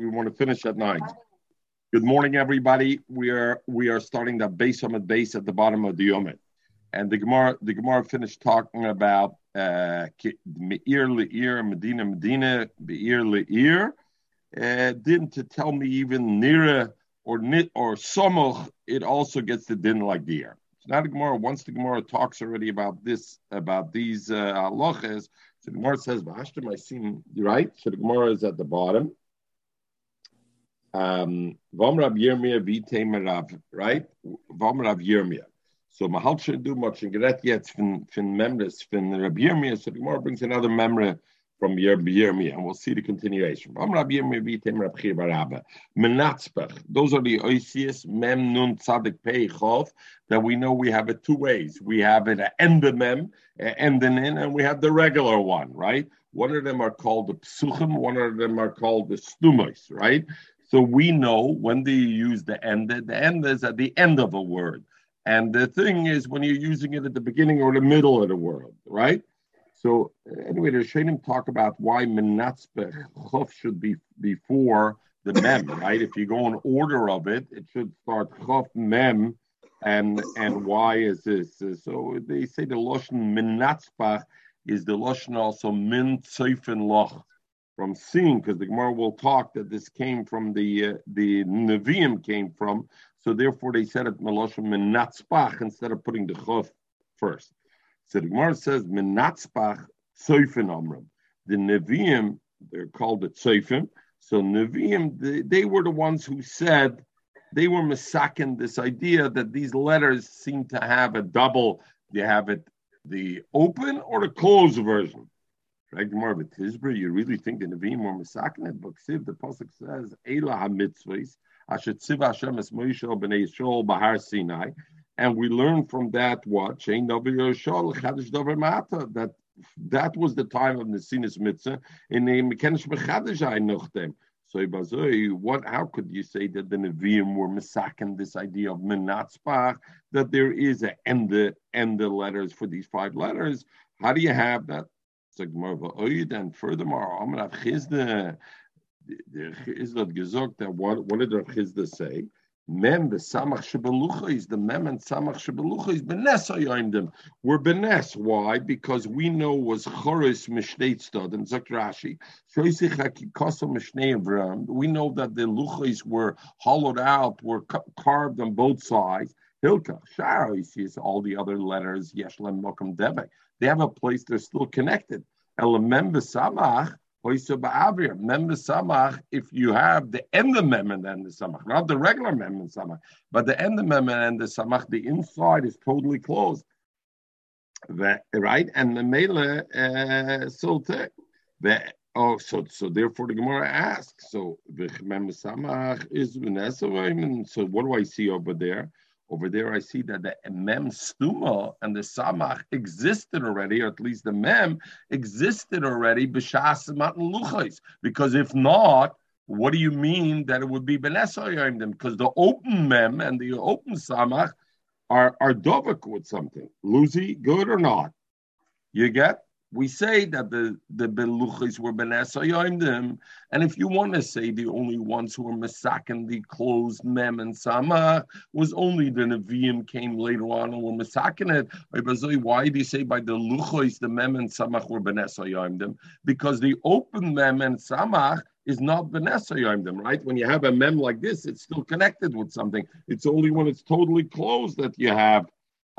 We want to finish at nine. Good morning, everybody. We are we are starting the base summit base at the bottom of the Yomit. And the Gemara the Gemara finished talking about uh Meir Leir, Medina Medina, Beir Leir. Uh, didn't to tell me even Nira or Nit or Somoch, it also gets the din like the. It's not a Gemara. Once the Gemara talks already about this, about these uh, halachas, so the Gemara says, "V'ashtem I seen right." So the Gemara is at the bottom. Um, Vom Rab Yirmiyah v'Item Rav, right? Vom Rab Yirmiyah. So Mahal do much and get yet fin fin members fin Rab Yirmiyah. So Gemara brings another memory from Yirmiyah, and we'll see the continuation. Those are the Oisius Mem Nun Tzadik Pei Chov that we know we have it two ways. We have it end the Mem, end in, and we have the regular one, right? One of them are called the Psuchim, one of them are called the Stumos, right? So we know when do you use the end, the end is at the end of a word. And the thing is when you're using it at the beginning or the middle of the word, right? So uh, anyway, the Rishonim talk about why Menatzbech Chof should be before the Mem, right? If you go in order of it, it should start Chof Mem, and and why is this? So they say the Loshen Menatzbach is the Loshen also Min Tzeifen Loch from seeing, because the Gemara will talk that this came from the uh, the Nevi'im came from. So therefore, they said it Meloshem Menatzbach instead of putting the Chof first. So the Gemara says, Menatzbach Tzoifin Amram. The Nevi'im, they're called the Tzoifim. So Nevi'im, they, they, were the ones who said, they were misakin this idea that these letters seem to have a double, they have it the open or the closed version. Right, Gemara you really think the Nevi'im were misakin it? But Siv, the Pasuk says, Eila ha-mitzvahs, asher tziv Hashem es Moshe b'nei Yisrael bahar Sinai, and we learn from that what? That that was the time of the Sinus Mitzvah in the Mekenish Mechadishai Nuchtem. So what? How could you say that the Nevi'im were misaken this idea of Menatzbach that there is an end the end the letters for these five letters? How do you have that? And furthermore, gonna have Chizda. Chizda gesagt that what what did the Chizda say? Mem the samach shebelucha is the mem and samach shebelucha is benes ayoimdim. We're benes. Why? Because we know was choris mishneitztad and zakrashi. Shoisich hakikosa mishnei. We know that the luchas were hollowed out, were carved on both sides. Hilka, Shara, you see, all the other letters, Yeshlem, Mokum, Debek. They have a place, they're still connected. Elamem Samach, Mem samach, if you have the end of mem and then the samach, not the regular mem and samach, but the end of mem and the samach, the inside is totally closed. Right? And the mele uh, solte. Oh, so so therefore the Gemara asks. So the samach is so what do I see over there? Over there, I see that the mem stuma and the samach existed already, or at least the mem existed already b'shas matan luchais. Because if not, what do you mean that it would be benesoyim them? Because the open mem and the open samach are are dovak with something. Lucy, good or not? You get? We say that the the beluchis were benesayoimdim, and if you want to say the only ones who were masakin the closed mem and sama was only the neviim came later on and were masakin it. Why do you say by the luchis the mem and samach were benesayoimdim? Because the open mem and samach is not benesayoimdim, right? When you have a mem like this, it's still connected with something. It's only when it's totally closed that you have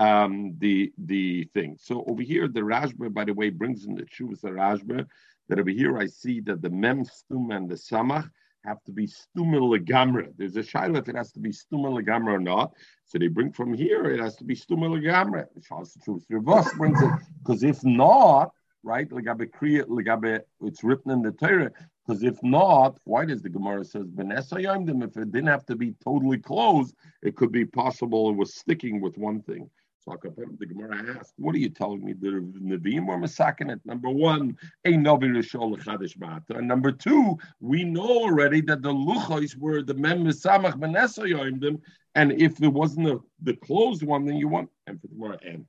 um, the the thing. So over here, the Rashba, by the way, brings in the Shuvas Rashba that over here I see that the Mem Stum and the Samach have to be Stuma Legamra. There's a Shaila if it has to be Stuma Legamra or not. So they bring from here, it has to be Stuma Legamra. Shuvas brings it, because if not, right, Legabe Kriya, Legabe, it's written in the Torah, because if not, why does the Gemara says Benesayim If it didn't have to be totally closed, it could be possible it was sticking with one thing. The Gemara asked, "What are you telling me? The Nevi'im were masakin it. Number one, a Navi Rishol Chadish Bata, and number two, we know already that the Luchos were the Mem Misamach Benesayoim them, and if there wasn't a, the closed one, then you want and for the Gemara and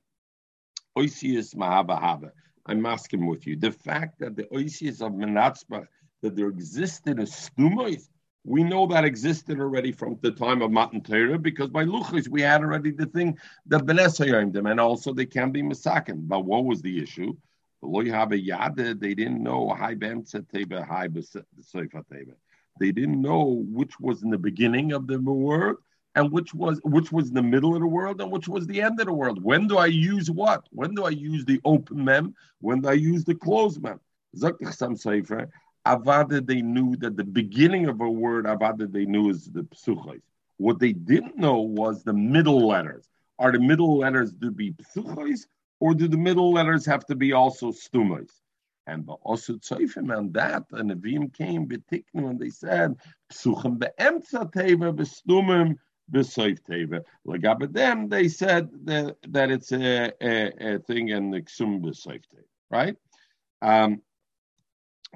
Oisius Mahabahaba. I'm asking with you the fact that the Oisius of Menatzbach that there existed a stumos we know that existed already from the time of Matan Torah because by Luchis we had already the thing that them, and also they can be Masakin. But what was the issue? They didn't know They didn't know which was in the beginning of the word and which was which was the middle of the world and which was the end of the world. When do I use what? When do I use the open mem? When do I use the closed mem? Avada, they knew that the beginning of a word, Avada, they knew is the psuchos. What they didn't know was the middle letters. Are the middle letters to be psuchos, or do the middle letters have to be also stumos? And also tzoifim on that, and the Vim came betiknu, and they said psuchim beemtza teva bestumim b'soif teva. Lagabe them, they said that, that it's a, a, a thing in the ksum b'soif teva, right? Um,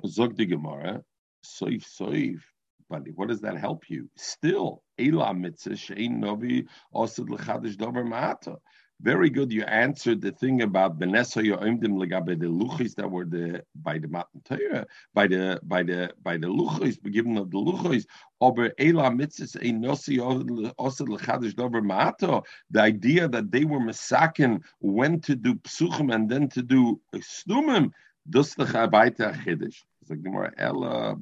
Zog the Gemara, soif soif. But what does that help you? Still, Ela mitzvah shein novi osad lechadish dover ma'ata. Very good. You answered the thing about Benessa Yoimdim legabe the luchis that were the by the Matan Torah, by the by the by the luchis, given of the luchis. Aber Ela mitzvah ein nosi osad lechadish dover ma'ata. The idea that they were masakin when to do psuchim and then to do stumim. Gemara Ella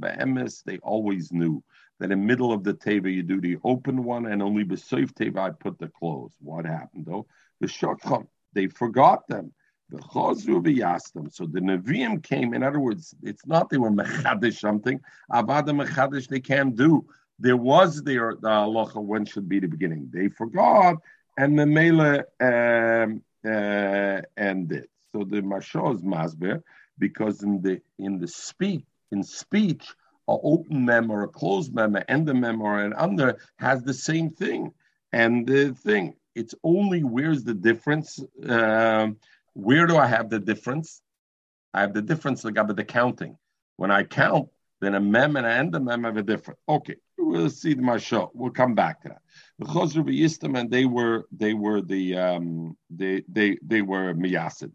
they always knew that in middle of the teva you do the open one, and only besoif teva I put the close. What happened though? The shokcham, they forgot them. The chozru them. So the neviim came. In other words, it's not they were mechadish something. Avada mechadish they can't do. There was there the halacha when should be the beginning. They forgot, and the mele um, uh, ended. So the mashos masber because in the in the speech in speech a open mem or a closed mem, an end mem or an under has the same thing. And the thing, it's only where's the difference? Uh, where do I have the difference? I have the difference like about the counting. When I count, then a mem and an end mem have a difference. Okay, we'll see the show. We'll come back to that. The Chosru Yistam and they were they were the um, they they they were miyasid.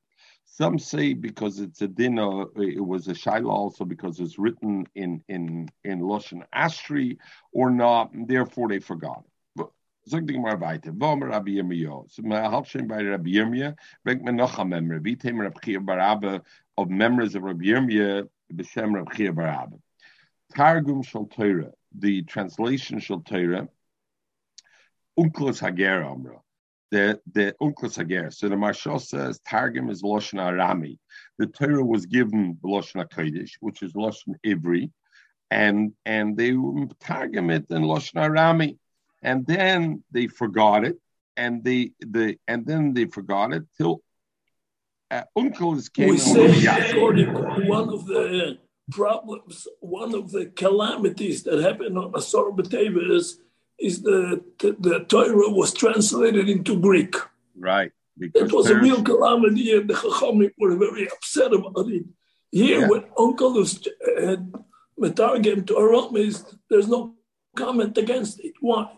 Some say because it's a dinner, it was a shaila also because it's written in in in loshen ashri or not, and therefore they forgot it. Rabbi? So Rabbi of of Rabbi b'shem Rabbi Barabe. Targum Torah, the translation shal Torah, Unklos Hager Amra the the Hager. So the Maharsha says Targum is Loshen Arami. The Torah was given Loshen Kodesh, which is Loshen Ivri, and and they Targum it in Loshen Arami, and then they forgot it, and they the and then they forgot it till uh, Onkelos came. We say one of the problems, one of the calamities that happened on Asor B'Teva is is that the, Torah was translated into Greek. Right. It was a real calamity, and the Chachamim were very upset about it. Here, yeah. when Uncle had Metargem to Aramis, there's no comment against it. Why?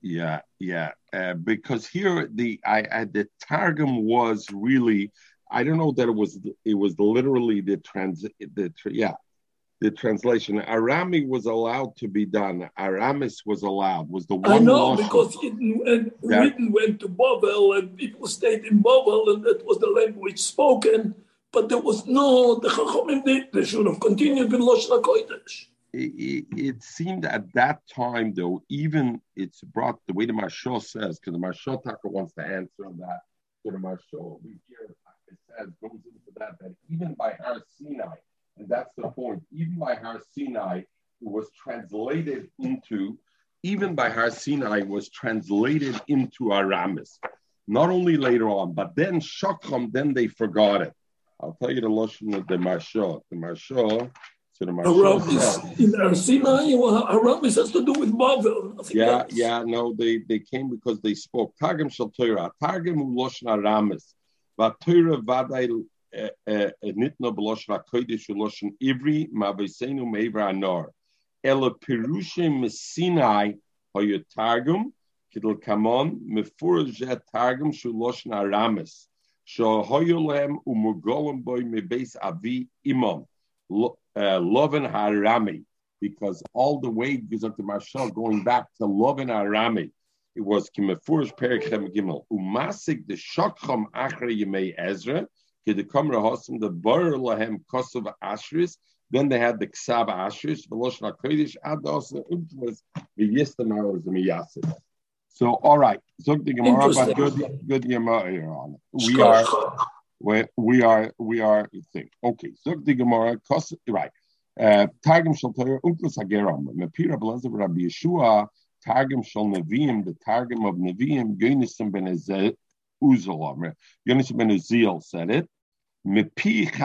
Yeah, yeah. Uh, because here the I, I the Targum was really I don't know that it was it was literally the trans the yeah the translation. Arami was allowed to be done. Aramis was allowed. Was the one. I know because it went, that, written went to Babel and people stayed in Babel and that was the language spoken. But there was no the Chachamim. They, they should have continued with Lashon Kodesh. It, it, seemed at that time, though, even it's brought the way the Maharsha says, because the Maharsha Tucker wants to answer on that. To the Maharsha, we hear it says goes into that that even by Har Sinai, and that's the point. Even by Har Sinai, it was translated into, even by Har Sinai, was translated into Aramis. Not only later on, but then Shakram, then they forgot it. I'll tell you the Lashon of the Maharsha. The Maharsha, so the Maharsha. in Har Sinai, Aramis has to do with Babel. Yeah, yeah, no, they, they came because they spoke. Targum Shal Torah. Targum Lashon Aramis. But Torah Vadai nit no beloshna kodesh uloshn ivri ma beisenu meiver anor ela pirushim mesinai hoyo targum kidel kamon mefurje targum shuloshn aramis sho hoyo lem umugolem boy me beis avi imam loven harami because all the way goes up to Marshal going back to Lovin Arami. It was Kimefurish Perichem Gimel. Umasik the Shokcham Achre Yemei Ezra, Hosim the Bar Lahem Kosov Ashris. Then they had the Ksav Ashris, Veloshna Kodesh, Ados, was the Yistamar was. So, all right. Zog the Gemara, but good, good Gemara We are, we, we are, we are, think. Okay. Zog the Gemara, right. Uh, Targum Shal Torah Unklus Hageram. Mepira Blazav Rabbi Yeshua, Targum Shal Neviim, the Targum of Neviim, Yonisem ben Uzel. Yonisem ben Uziel said it. Mechalia,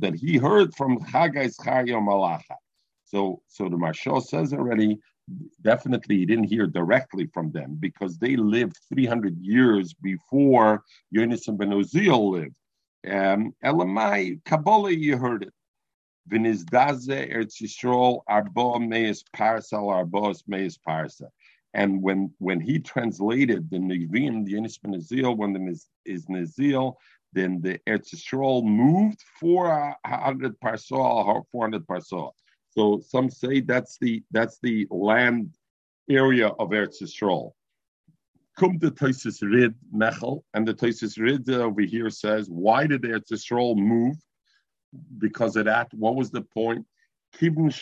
that he heard from Chagei Zechariah Malacha. So, so the Maharsha says already, definitely he didn't hear directly from them because they lived 300 years before Yonisem ben Uziel lived. Um, Elamai, Kabbalah, you heard it. Vinizdaze Eretz Yisrael Arbo Meis Parsa Arbos Meis Parsa. And when when he translated the Nevi'im, the Yenis Nazil, when the is Nazil, then the Eretz Yisrael moved 400 uh, parsa, uh, 400 parsa. So some say that's the that's the land area of Eretz Yisrael. Come to Toisus Rid Mechel, and the Toisus Rid over here says, why did Eretz Yisrael move? because of that. What was the point? Kibun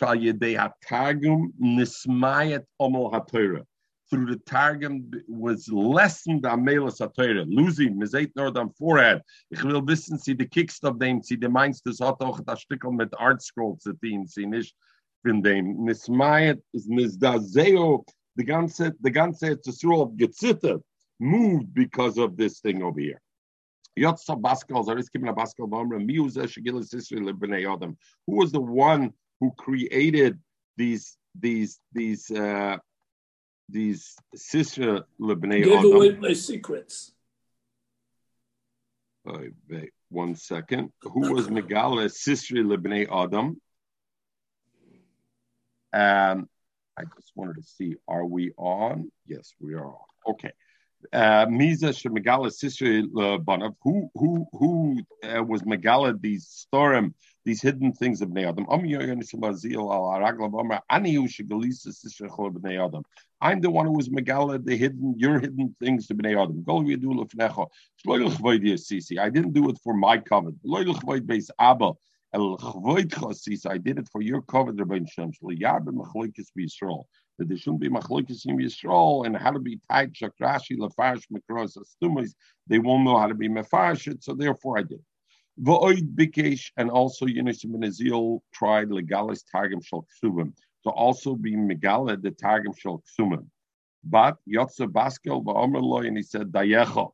Targum Nismayat Omel HaTorah. Through the Targum was lessened Amelas HaTorah. Losing, Mizait Nordam forehead. Ich will wissen, sie die Kickst of dem, sie die meinst, das hat auch das Stückel mit Art Scrolls zu tun, sie nicht von dem. Nismayat is Nizdazeo, the ganze, the ganze Tzisruel gezittert, moved because of this thing over here. Yotza Baskal, Zaris kibin a Baskal Adam. Who was the one who created these these these uh, these sister Lebnei Adam? Away my secrets. Uh, wait, one second. Who was Megala sister Lebnei Adam? Um, I just wanted to see, are we on? Yes, we are on. Okay. Miza Shemegala Sisri Banav, who who who uh, was Megala these storm, these hidden things of Bnei Adam. I'm the one who was Megala, the hidden, your hidden things to Bnei Adam. I didn't do it for my covet. I did it for your covet, Rabbi Shem. That there shouldn't be machlokes in Yisrael and how to be tied shakrashi lafash makros astumis. They won't know how to be mefash so therefore I did. V'oid bikesh and also Yunus ben Azil tried legalis targum shel ksubim to also be megala the targum shel ksubim. But Yotze Baskel va'omer and he said dayecha.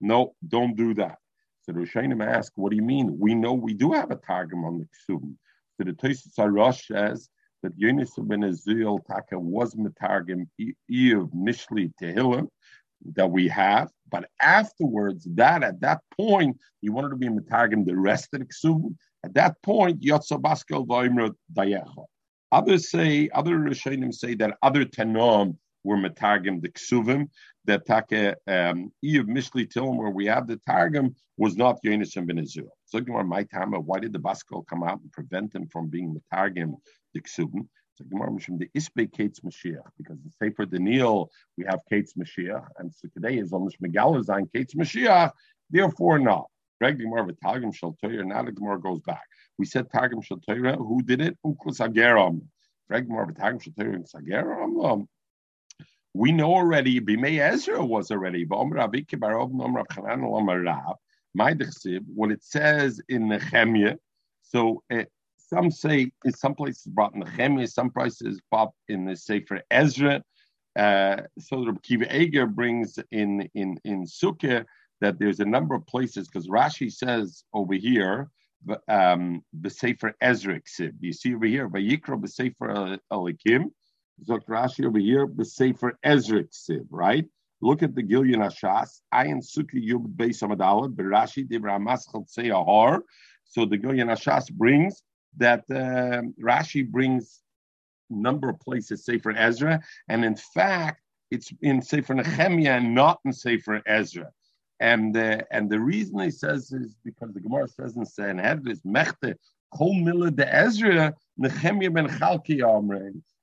No, don't do that. So the Rishonim ask, what do you mean? We know we do have a targum on the ksubim. So the Tosis Arosh says that Yonis ben Azil Taka was Metargim Eve Mishli Tehillim that we have, but afterwards, that at that point, he wanted to be Metargim the rest of the Ksubim. At that point, Yotza Baskel Vaimra Dayecha. Others say, other Rishonim say that other Tenom were Metargim the Ksuvim, that Taka um, Mishli Tehillim, where we have the Targum, was not Yonis ben Azil. So, my time, why did the Baskel come out and prevent him from being Metargim the Ksubim. So Gemara Mishum the Isbe Kates Mashiach, because the Sefer Daniel, we have Kates Mashiach, and so today is on the Shmegalazine Kates Mashiach, therefore not. Greg Gemara with Targum Shal Torah, now the Gemara goes back. We said Targum Shal who did it? Uklas Ageram. Greg Gemara with Targum Shal Torah and Sageram. Um, we know already, Bimei Ezra was already, My D'chseb, when it says in Nehemiah, so uh, some say in some places brought in the Nehemiah, some places brought in the Sefer Ezra. Uh, so the Kiva Eger brings in in in Sukkah that there's a number of places because Rashi says over here um, the Sefer Ezra Ksib. You see over here, Vayikra the Sefer Elikim. So Rashi over here, the Sefer Ezra Ksib, right? Look at the Gilyon Hashas. Ayin Sukkah Yud Beis Amadalad, Berashi Dibra Maschal Har. So the Gilyon Ashas brings that uh, Rashi brings number of places Sefer Ezra, and in fact, it's in Sefer Nehemiah and not in Sefer Ezra. And uh, and the reason he says is because the Gemara says in Sanhedrin Mechte Kol Mila de Ezra Nehemiah ben Chalki.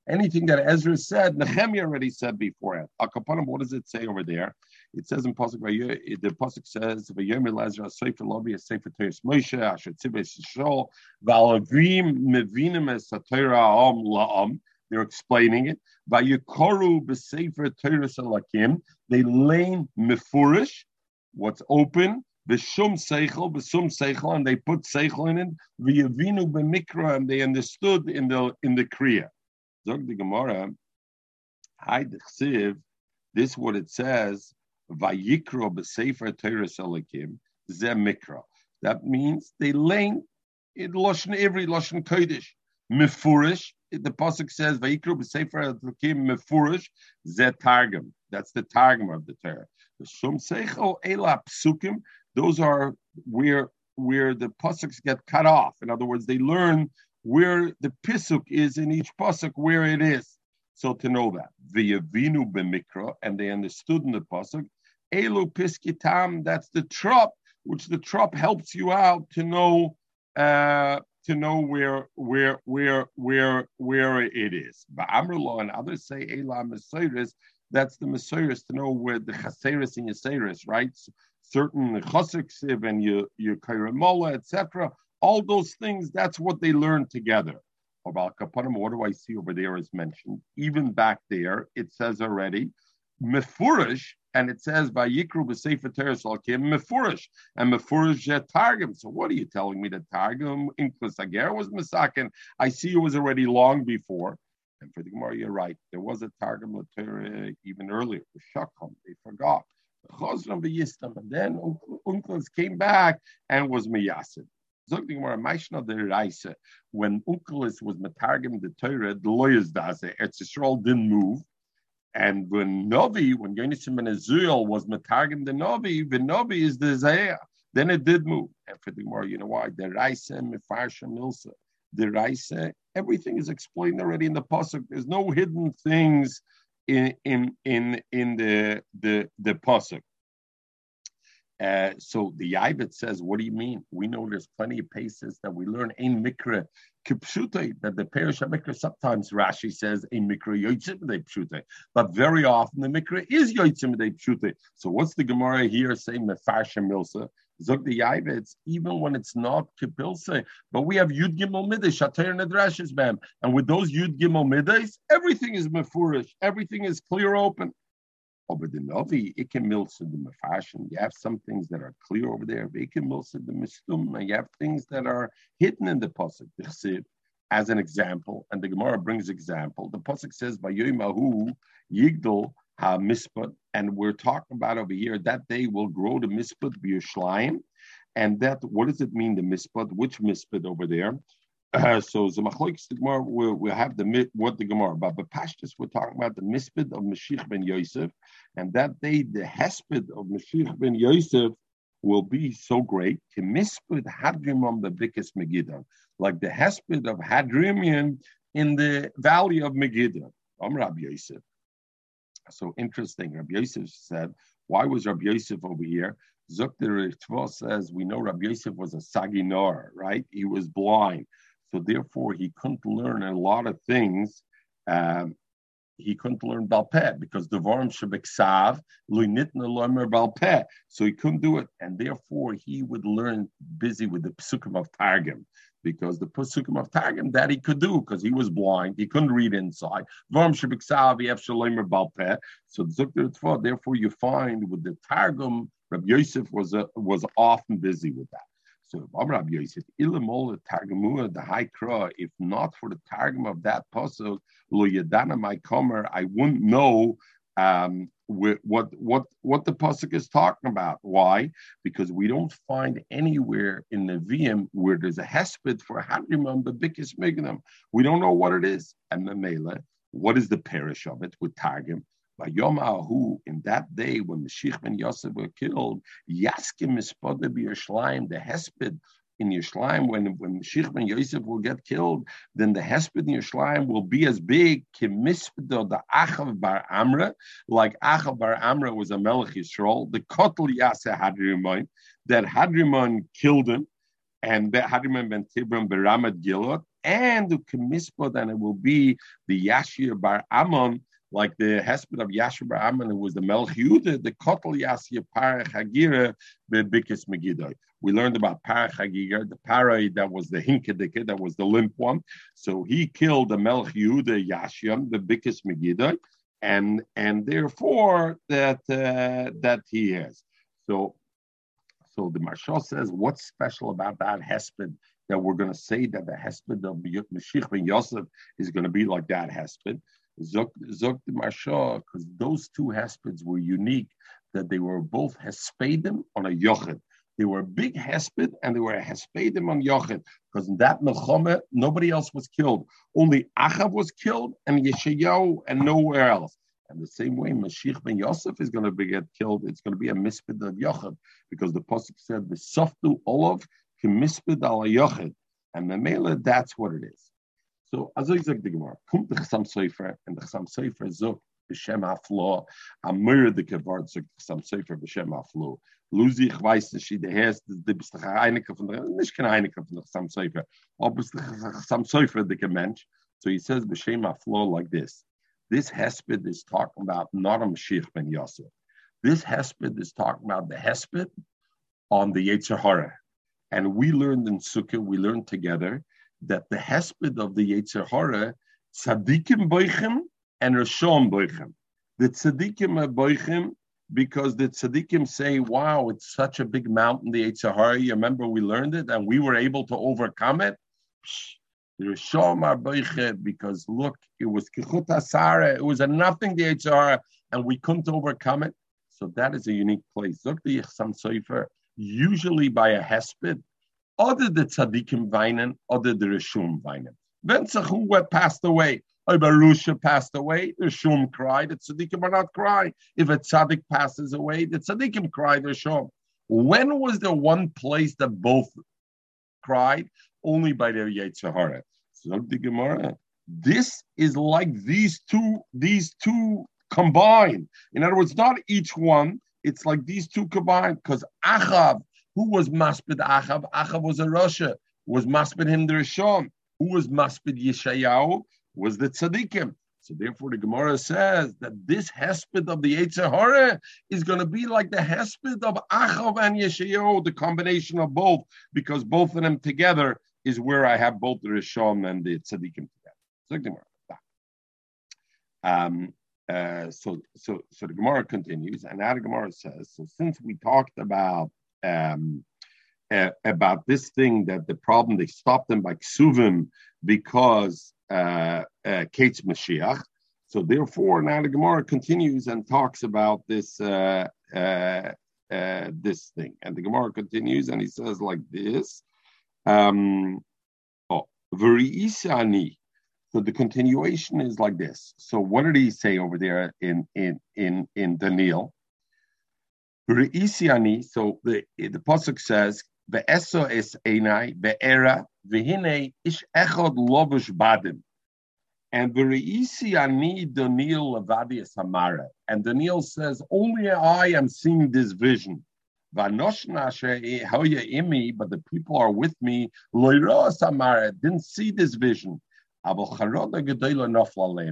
Anything that Ezra said, Nehemiah already said beforehand. Akapanim, what does it say over there? It says in Pasuk, the Pasuk says, "Vayomer Ezra Sefer Lobi a Sefer Teres Moshe Asher Tzibes Yishol Valavim Mevinim Es Am Laam." They're explaining it. Vayikoru b'Sefer Teres Alakim. They lane mefurish, what's open, B'shum seichel, b'sum seichel, and they put seichel in it. V'yavinu b'mikra, and they understood in the in the kriya. Zog the Gemara, Hi this is what it says, Vayikro b'sefer Teres Elikim, ze mikra. That means they lay in Lashon every Lashon Kodesh. Mefurish, the Pasuk says, Vayikro b'sefer Elikim mefurish, ze targum. That's the targum of the Torah. The Shum Seichel Ela Psukim, those are where where the pasuks get cut off. In other words, they learn where the pisuk is in each pasuk, where it is. So to know that v'yavinu b'mikra, and they understood in the pasuk, elu piskitam. That's the trop, which the trop helps you out to know. Uh, to know where where where where where it is. But and others say Elam Mesiris, that's the Mesiris to know where the Chaseris and Yaseris, right? Certain chosiksiv and your your kairamola, etc. All those things, that's what they learn together. About kapanim, what do I see over there is mentioned. Even back there, it says already, mefurish, and it says by Yikru b'Sefer Teres Alkim mefurish, and mefurish targum. So what are you telling me that targum inklis ager was misakin? I see it was already long before. And for the Gemara, you're right. There was a targum even earlier. The Shakam, they forgot. Chosram v'yistam. And then Onkelos came back and was miyasid. Something more Maishna the Raisa. When Onkelos was metargim the Torah, the lawyers does it. Eretz didn't move. And when Novi, when Yonis ben Azul was metargim the Novi, the Novi is the Zayah. Then it did move. And for the more, you know why? The Raisa, Mefarsha, Milsa. The Raisa, everything is explained already in the Pasuk. There's no hidden things in in in in the the the pasuk. Uh, so the Yavit says, "What do you mean? We know there's plenty of paces that we learn in mikra kipshute that the parish of mikra. Sometimes Rashi says a mikra yotzim pshute, but very often the mikra is yotzim pshute. So what's the Gemara here saying mefarsha milsa? Zog the Yavitz, even when it's not Kipilse, but we have Yud Gimel Midas, Shater Nedrashis Bam. And with those Yud Gimel Midas, everything is Mefurish, everything is clear open. Oh, over the Novi, it can milsa the Mefashion. You have some things that are clear over there, but it can milsa the Mistum, and you have things that are hidden in the Pasuk, as an example, and the Gemara brings example. The Pasuk says, by Mahu Yigdal ha misput, and we're talking about over here that day will grow the misput b'yushlaim, and that what does it mean the misput? Which misput over there? Uh, so the machlokes Gemara will we'll have the what the Gemara, but the Pashtus we're talking about the mispid of Mashiach ben Yosef, and that day the hesped of Mashiach ben Yosef will be so great. To misput hadrimon the biggest Megiddo, like the hesped of Hadrimian in the valley of Megiddo. I'm Rabbi Yosef. So interesting. Rabbi Yosef said, why was Rabbi Yosef over here? Zukter says, we know Rabbi Yosef was a saginor, right? He was blind. So therefore, he couldn't learn a lot of things. Um, he couldn't learn Balpeh because the Vorm Shabiksav, Luinitna Lomer Balpeh. So he couldn't do it. And therefore, he would learn busy with the Psukim of Targum because the Pasukim of Targum that he could do because he was blind, he couldn't read inside. Varam Shabik Savy Fshalimer Balpet. So therefore, you find with the Targum, Rabbi Yosef was a, was often busy with that. So Rabbi Yosef, Ilamol Targumua, the high crow, if not for the Targum of that pasuk, Lo Yadana my comer, I wouldn't know um, what what what the pasuk is talking about. Why? Because we don't find anywhere in the VM where there's a hesped for Hadrimam Babikis Mignam. We don't know what it is. And the Mela, what is the parish of it with Targum? By Yom Ahu, in that day when Mashiach ben Yosef were killed, Yaskim Mispode the hesped in Yerushalayim, when when Mashiach ben Yosef will get killed, then the hesped in Yerushalayim will be as big kemisped the Achav bar Amra, like Achav bar Amra was a Melech Yisrael, the Kotel Yase Hadrimon, that Hadrimon killed him, and that Hadrimon ben Tibram beramat Gilot, and the Kemispod, and it will be the Yashir Bar Ammon, like the husband of Yashir Bar Ammon, who was the Melch the Kotel Yashir Parach Hagira, Bebikis Megiddo. We learned about Parach Hagira, the Parai that was the Hinkedike, that was the limp one. So he killed the Melch Yehuda Yashim, the Bikis Megiddo, and and therefore that uh, that he has. So so the Maharsha says, what's special about that hesped that we're going to say that the hesped of Mashiach ben Yosef is going to be like that hesped? Zok, Zok the Maharsha, because those two hespeds were unique, that they were both hespedim on a yochid. They were a big hesped and they were hespedim on yochid, because in that melchome nobody else was killed. Only Achav was killed and Yeshayahu and nowhere else. And the same way, Mashiach ben Yosef is going to be get killed. It's going to be a mispid of Yochid, because the pasuk said, "The softu olav mispid al Yochid," and Memela, that's what it is. So, as I said, the Gemara, kommt the Chasam Sofer, and the Chasam Sofer zok b'shem haflo, amir the kavard zok the Chasam Sofer b'shem haflo. Luzi, ich weiß nicht, die heißt, du bist der Einige von der, nicht kein Einige von der Chasam Sofer, aber bist der Chasam Sofer, the Mensch. So he says b'shem haflo like this. This hesped is talking about not a Mashiach ben Yosef. This hesped is talking about the hesped on the Yetzer Hara. And we learned in Sukkah, we learned together that the hesped of the Yetzer Hara, tzaddikim boichem and Rishon boichem. The tzaddikim are boichem because the tzaddikim say, wow, it's such a big mountain, the Yetzer Hara. You remember we learned it and we were able to overcome it. Psh, because look, it was kichut asara, it was a nothing the HR, and we couldn't overcome it. So that is a unique place. Look, the Yichsam Sefer, usually by a hesped, other the tzaddikim weinen, other the rishum weinen. When Tzachua passed away, Barusha passed away, the Shum cried, the tzaddikim are not crying. If a tzaddik passes away, the tzaddikim cry, the Shum. When was there one place that both cried? only by their Yetzirah. So the Gemara, this is like these two, these two combined. In other words, not each one, it's like these two combined, because Achav, who was Maspid Achav? Achav was a Russia, was Maspid him the Rishon. Who was Maspid Yeshayahu? Was the Tzaddikim. So therefore, the Gemara says that this hesped of the Eitzahara is going to be like the hesped of Achav and Yeshayahu, the combination of both, because both of them together is where I have both the Rishon and the Tzaddikim together. So um, uh, so, so, so the Gemara continues, and now the Gemara says, so since we talked about um, about this thing that the problem they stopped them by ksuvim because uh, uh, Kate's Mashiach. So therefore, now the Gemara continues and talks about this uh, uh, uh, this thing, and the Gemara continues and he says like this. Um, oh. So the continuation is like this. So what did he say over there in in in in Daniel? Isani. So the the pasuk says Ve'eso es einai be'era v'hine ish echod lovush badim. And Ve'isi ani Daniel levadi samara. And Daniel says, only I am seeing this vision but the people are with me. Didn't see this vision.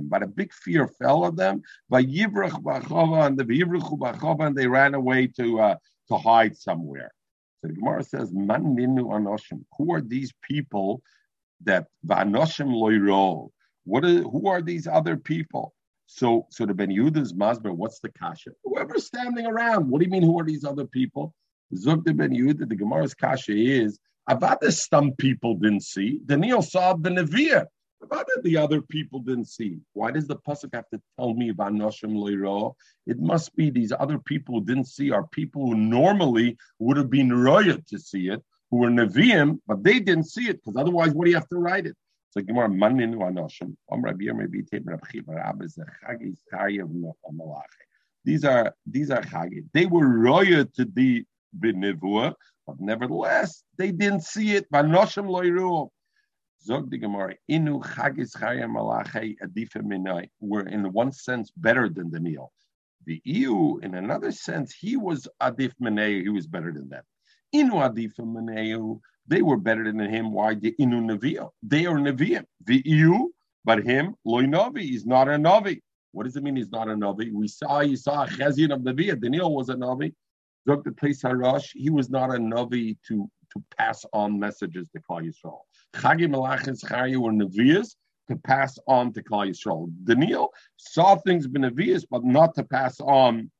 But a big fear fell on them. And they ran away to uh, to hide somewhere. So the Gemara says, "Man ninu anoshim." Who are these people that vanoshim loiro? What are, who are these other people? So, so the Ben Yehuda's Masber, what's the kasha? Whoever's standing around. What do you mean? Who are these other people? Zuk the Ben Yehuda, the Gemara's kasha is Avada some people didn't see. Daniel saw the Neviah. Avada the other people didn't see. Why does the pasuk have to tell me about Noshim Leiro? It must be these other people who didn't see are people who normally would have been royal to see it, who were Nevi'im, but they didn't see it because otherwise, what do you have to write it? So Gemara Manin Anoshim. These are these are chagi. They were royal to the b'nivua, but nevertheless they didn't see it. Vanoshim loiru. Zog the Gemara inu chagis chayim malachei adifa minai. Were in one sense better than Daniel. The EU, in another sense, he was adif minei. He was better than them. Inu adifa minei They were better than him. Why? The inu nevia. They are nevia. The EU, but him loy navi. He's not a Novi. What does it mean? He's not a navi. We saw he saw a chazin of nevia. Daniel was a navi. Dr. Place Harash, he was not a navi to to pass on messages to Klal Yisrael. Chagi Malach and Zechariah were navias to pass on to Klal Yisrael. Daniel saw things benevias, but not to pass on.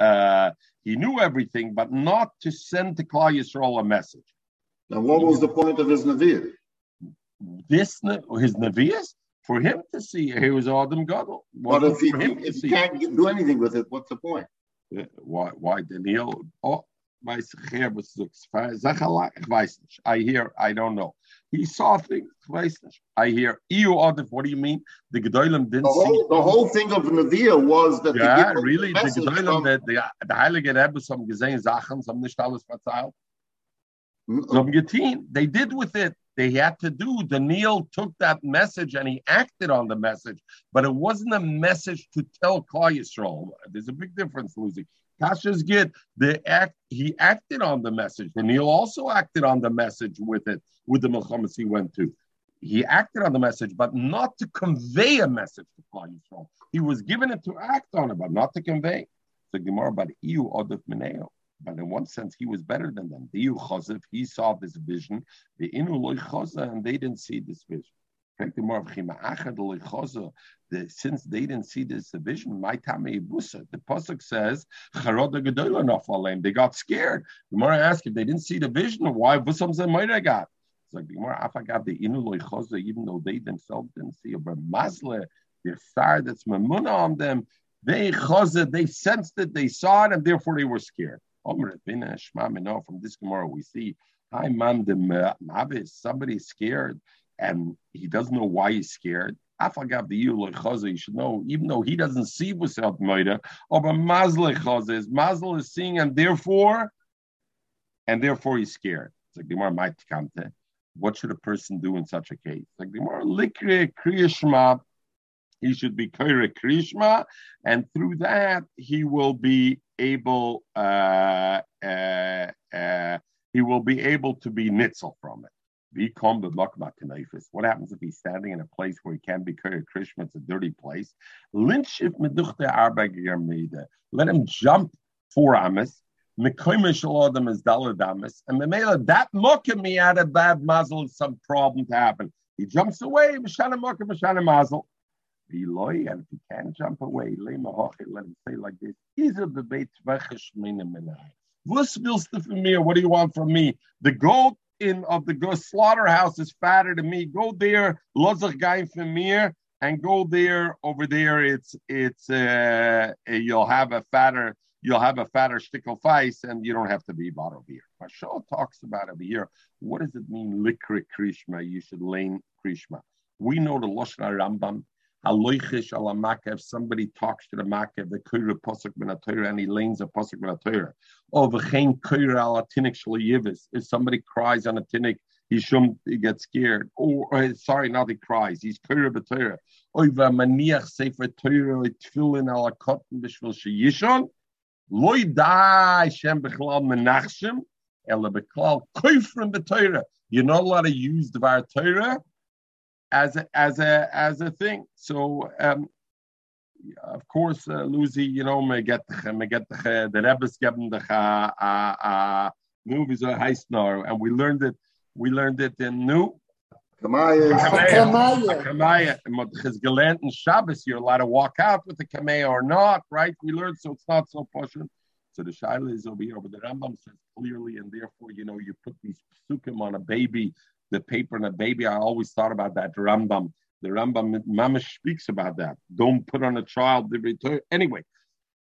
Uh, he knew everything, but not to send to Klal Yisrael a message. Now, what was the point of his Navias? This, his Navias? For him to see, he was Adam Gadol. But if he, if he can't do anything with it, what's the point? Why, why Daniel? Oh, I hear, I don't know. He saw things, I hear. EU Adif, what do you mean? The Gedolim didn't the whole, see. The whole thing of Neviah was that. Yeah, really? The Gedolim, the, the, the Heilige Rebbe, some gesehen Sachen, some nicht alles verzeiht. Uh, some geteen, they did with it. They had to do. Daniel took that message and he acted on the message, but it wasn't a message to tell Klal Yisrael. There's a big difference, Lucy. Kasha's good. The act he acted on the message. and he also acted on the message with it, with the Milchamas he went to. He acted on the message, but not to convey a message to Klal Yisrael. He was given it to act on it, but not to convey. So Gemara about Iu Odif Meneo. But in one sense, he was better than them. The Iu Chazav, he saw this vision. The Inu Loy Chazav, and they didn't see this vision. The, more since they didn't see this vision, my tame busa. The pasuk says, They got scared. The Gemara asked if they didn't see the vision, why busam might got. Like the Gemara afagav the inu loy even though they themselves didn't see a masle, the star that's mamuna on them. They chazah, they sensed it, they saw it, and therefore they were scared. From this Gemara, we see Hi man the somebody scared and he doesn't know why he's scared. You should know, even though he doesn't see without Moida, but Mazle is Mazle is seeing, and therefore, and therefore he's scared. It's like more might come to. What should a person do in such a case? Like more likre kriyashma, he should be kaira krishma, and through that he will be able, uh, uh, uh, he will be able to be nitzel from it. What happens if he's standing in a place where he can be Kurya Krishma? It's a dirty place. Let him jump four amas. Mekoimish is daladamas. And Memela, that mucking me had a bad muzzle, some problem to happen. He jumps away, Mashana Mokka, Mashana Mazel. Beloy, and if he can't jump away, let him say like this. Is a debate What do you want from me? The goat in of the slaughterhouse is fatter than me. Go there, Lozach Gaim Famir, and go there over there. It's it's uh, you'll have a fatter you'll have a fatter stickel face, and you don't have to be over here. Mashal talks about over here. What does it mean, likri krishma? You should lane krishma. We know the Lashon Rambam Aloichish ala If somebody talks to the makev, the kura posuk ben and he leans a posuk ben Torah. Oh, v'chein kura ala tinik yivis. If somebody cries on a tinik, he shum he gets scared. Or, or sorry, not he cries. He's kura b'Torah. Oy v'maniach sefer Torah tefillin ala cotton b'shvil sheyishon. Loy dai shem b'chlal menachshem. Ela b'chlal koifrim b'Torah. You're not allowed to use the var Torah as a, as a as a thing. So um, of course, uh, Lucy, you know, me get me get the the Rebbe's given the uh, movies are heisnar, and we learned it. We learned it in New. Kamaya. Kamaya. Because gelernt in Shabbos, you're allowed to walk out with the kamaya or not, right? We learned, so it's not so pushing. So the shaila is over here, but the Rambam says clearly, and therefore, you know, you put these psukim on a baby the paper and a baby. I always thought about that. Rambam, the Rambam, Mama speaks about that. Don't put on a child the return. Anyway,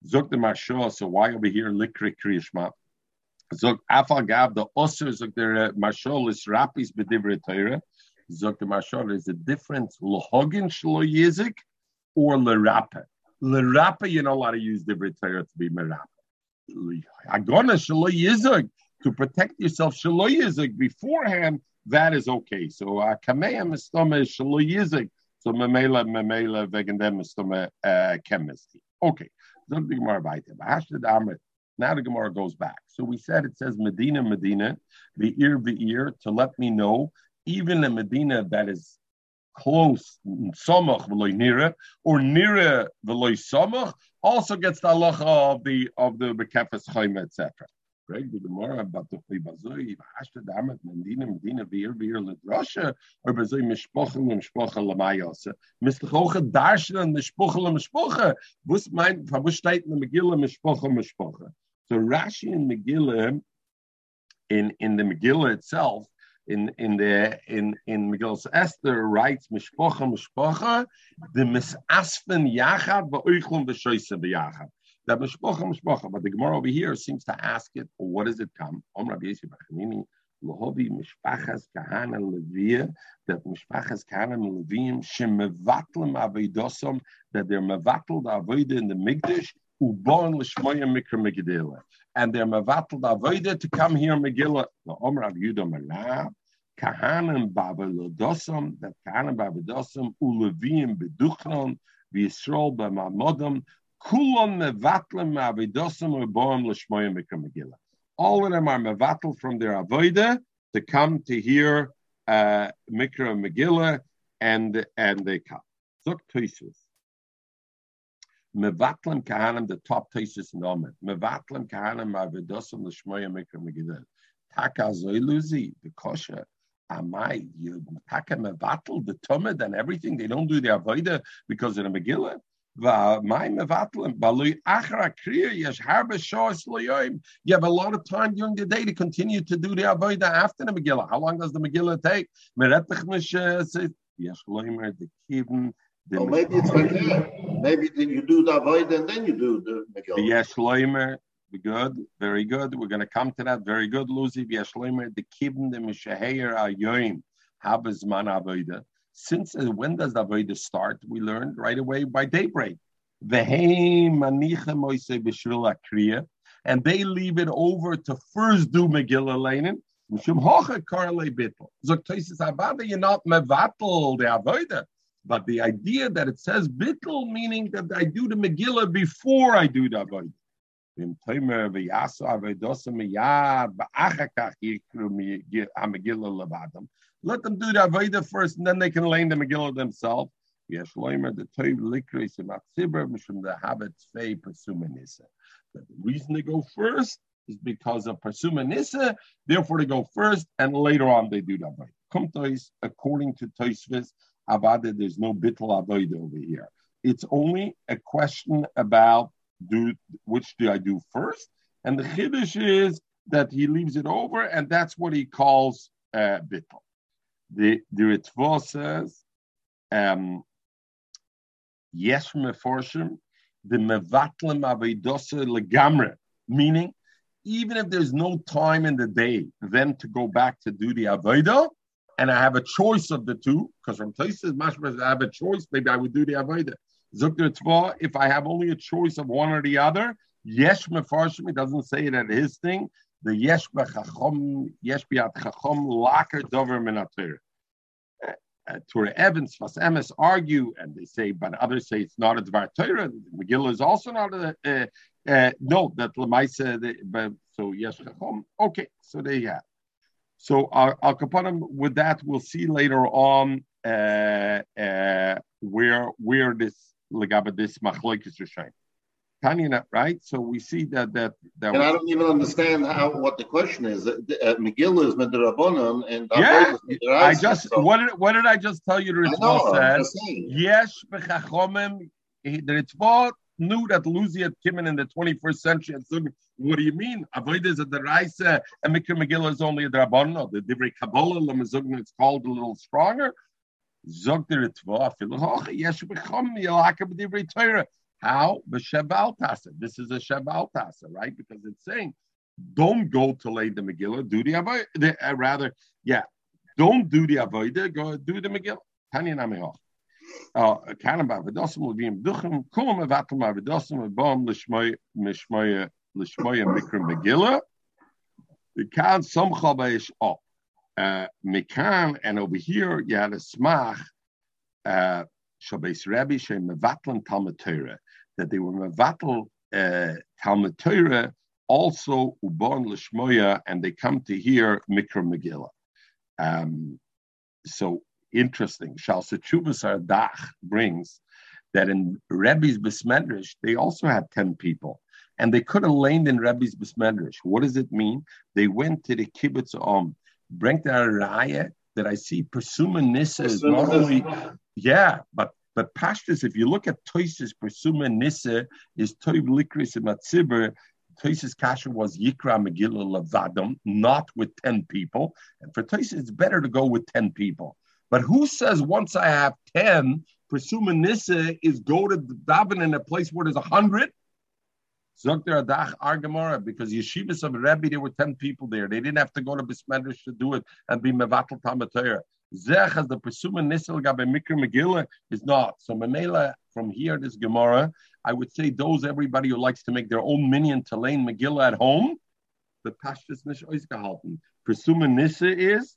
Zok the Mashah. So why over here likri kriyishma? Zok afal gav the osir zok the Mashah is rapis b'divrei Torah. Zok the Mashah is a difference lohogin shlo yizik or lerapa. Lerapa, you know how to use divrei Torah to be merapa. Agona shlo yizik to protect yourself shlo yizik beforehand that is okay. So uh, kameya mistome shlo yizik. So memela memela wegen dem mistome uh, chemistry. Okay. Now the Gemara goes back. So we said it says Medina, Medina, the ear, the ear, to let me know, even a Medina that is close, samach v'loy nira, or nira v'loy samach, also gets the halacha of the of the bekefes chayma, etc. Greg, the Gemara about the Chibazoi, Hashta Damat, Medina, Medina, Vir, Vir, Lidrasha, or Bazoi, Mishpocha, Mishpocha, Lamayasa. Mr. Hocha, Darshan, Mishpocha, Mishpocha. Was mein, was steht in the Megillah, Mishpocha, Mishpocha. So Rashi and Megillah, in, in the Megillah itself, in in the in in Megillus Esther writes mishpocha mishpocha the misasfen yachad va'oichlum v'shoyse b'yachad. That mishpocha mishpocha, but the Gemara over here seems to ask it. What does it come? Om Rabbi Bachanini lohovi mishpachas kahana levia that mishpachas kahana avedosam that they're mevatl the in the migdash ubon l'shmoya mikra megidela and they're mevatel avodah to come here Megillah. The Omer Rav Yudah that Beduchnon, B'Mamodam, Kulon Mevatlem Avedosam Uboam L'Shmoya Mikra Megillah. All of them are mevatel from their avodah to come to hear uh, Mikra Megillah, and and they come. Zok Toisus. Mevatlem kahanim, the top tesis in Omer. Mevatlem kahanim avedosam l'shmoya mikra megiddah. Taka zoiluzi, the kosher. Amai, you taka mevatl, the tumid and everything. They don't do the avodah because of the Megillah. You have a lot of time during the day to continue to do the avodah after the Megillah. How long does the Megillah take? Er well, maybe it's like that. Maybe then you do the avodah and then you do the Megillah. Yes, Shloimer, good, very good. We're going to come to that. Very good, Lucy. Yes, Shloimer, the kibn the mishaheir ayoim habes man avoida. Since uh, when does the avoida start? We learned right away by daybreak. And they leave it over to first do Megillah Lenin. You're not mevatel the avoida. But the idea that it says bittel, meaning that I do the Megillah before I do the Avodah. Let them do the Avodah first, and then they can lay the Megillah themselves. Yes, the the Habit. The reason they go first is because of Persumanissa, therefore they go first, and later on they do the Avodah. According to Toisvis, Avada, there's no bittul avoid over here. It's only a question about do which do I do first, and the chiddush is that he leaves it over, and that's what he calls uh, bittul. The the Ritva says, um, yes, meforshim the mevatlem avedose legamre, meaning even if there's no time in the day then to go back to do the avodah, and I have a choice of the two, because from places mashmas I have a choice, maybe I would do the avodah. Zukter Tzva, if I have only a choice of one or the other, yesh mefarshim, it doesn't say it at his thing. The yesh bechachom, yesh biat chachom laker dover minatir. Uh, Torah Evans, Fas Emes argue, and they say, but others say it's not a Dvar Torah. Megillah is also not a, uh, uh, no, that Lamaisa, but so yes, Chachom. okay, so there you have. So Al uh, Kapanim, with that, we'll see later on uh, uh, where where this legaba this machlokes Rishain. Tanya, right? So we see that that that. And I don't even understand how what the question is. Uh, Megillah is midrabanan and yeah. I just so. what did what did I just tell you? The Ritva says yes, b'chachomim. The Ritva knew that Luzi had come in in the 21st century and said, what do you mean? Avoid is a deraisa and Mikra Megillah is only a drabon. The Divrei Kabbalah, Lamazugna, it's called a little stronger. Zog the Ritva, Filahoch, Yesh Bechom, Yalaka B'divrei Torah. How? B'Shabal Tasa. This is a Shabal Tasa, right? Because it's saying, don't go to lay the Megillah, do the Avodah. Uh, rather, yeah, don't do the Avodah, go do the Megillah. Tanya Namihoch. Kanem ba'avedosim levim duchim kum evatel ba'avedosim ebom l'shmoy mishmoy l'shmoy mikra megillah. The kan somcha beish oh. Mikan and over here you had a smach uh, Shabbos Rabbi Shem Mevatlan Talmud Torah that they were Mevatel uh, Talmud Torah also Ubon Lishmoya, and they come to hear Mikra Megillah. Um, so interesting. Shalsachubas Ardach brings that in Rebbe's Besmedrish, they also had 10 people. And they could have lain in Rebbe's Besmedrish. What does it mean? They went to the kibbutz Om. Bring the raya that I see Persuma Nissa is not only, yeah, but but Pashtus, if you look at Toises Persuma Nissa is Toiv Likris and Matzibur, Toises Kasha was Yikra Megillah Levadam, not with 10 people. And for Toises, it's better to go with 10 people. But who says once I have 10, Persuma Nissa is go to daven in a place where there's 100? Zokter Adach Argamora, because Yeshivas of Rebbe, there were 10 people there. They didn't have to go to Bismedrish to do it and be Mevatel Tamatayr. Zech as the Persuma Nissel Gabe Mikra Megillah is not. So Memela, from here, this Gemara, I would say those everybody who likes to make their own minion to lane Megillah at home, the Pashtus Nish Oizgehalten. Persuma Nissa is,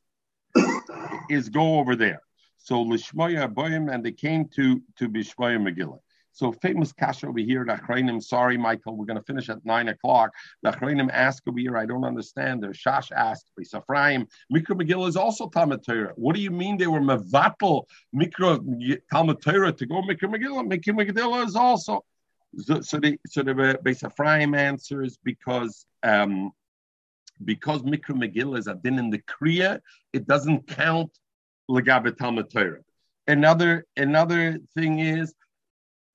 is go over there. So Lishmoya Boyim, and they came to, to Bishmoya Megillah. So famous kasha over here, the Achrayim, sorry, Michael, we're going to finish at nine o'clock. The Achrayim ask over here, I don't understand. The Shash asked, Ephraim, Mikra Megillah is also Talmud Torah. What do you mean they were Mevatel Mikra Talmud Torah to go Mikra Megillah? Mikra Megillah is also. So, so the so the Beis Ephraim answers because um, because Mikra Megillah is a din in the Kriya, it doesn't count Lagabe Talmud Torah. Another another thing is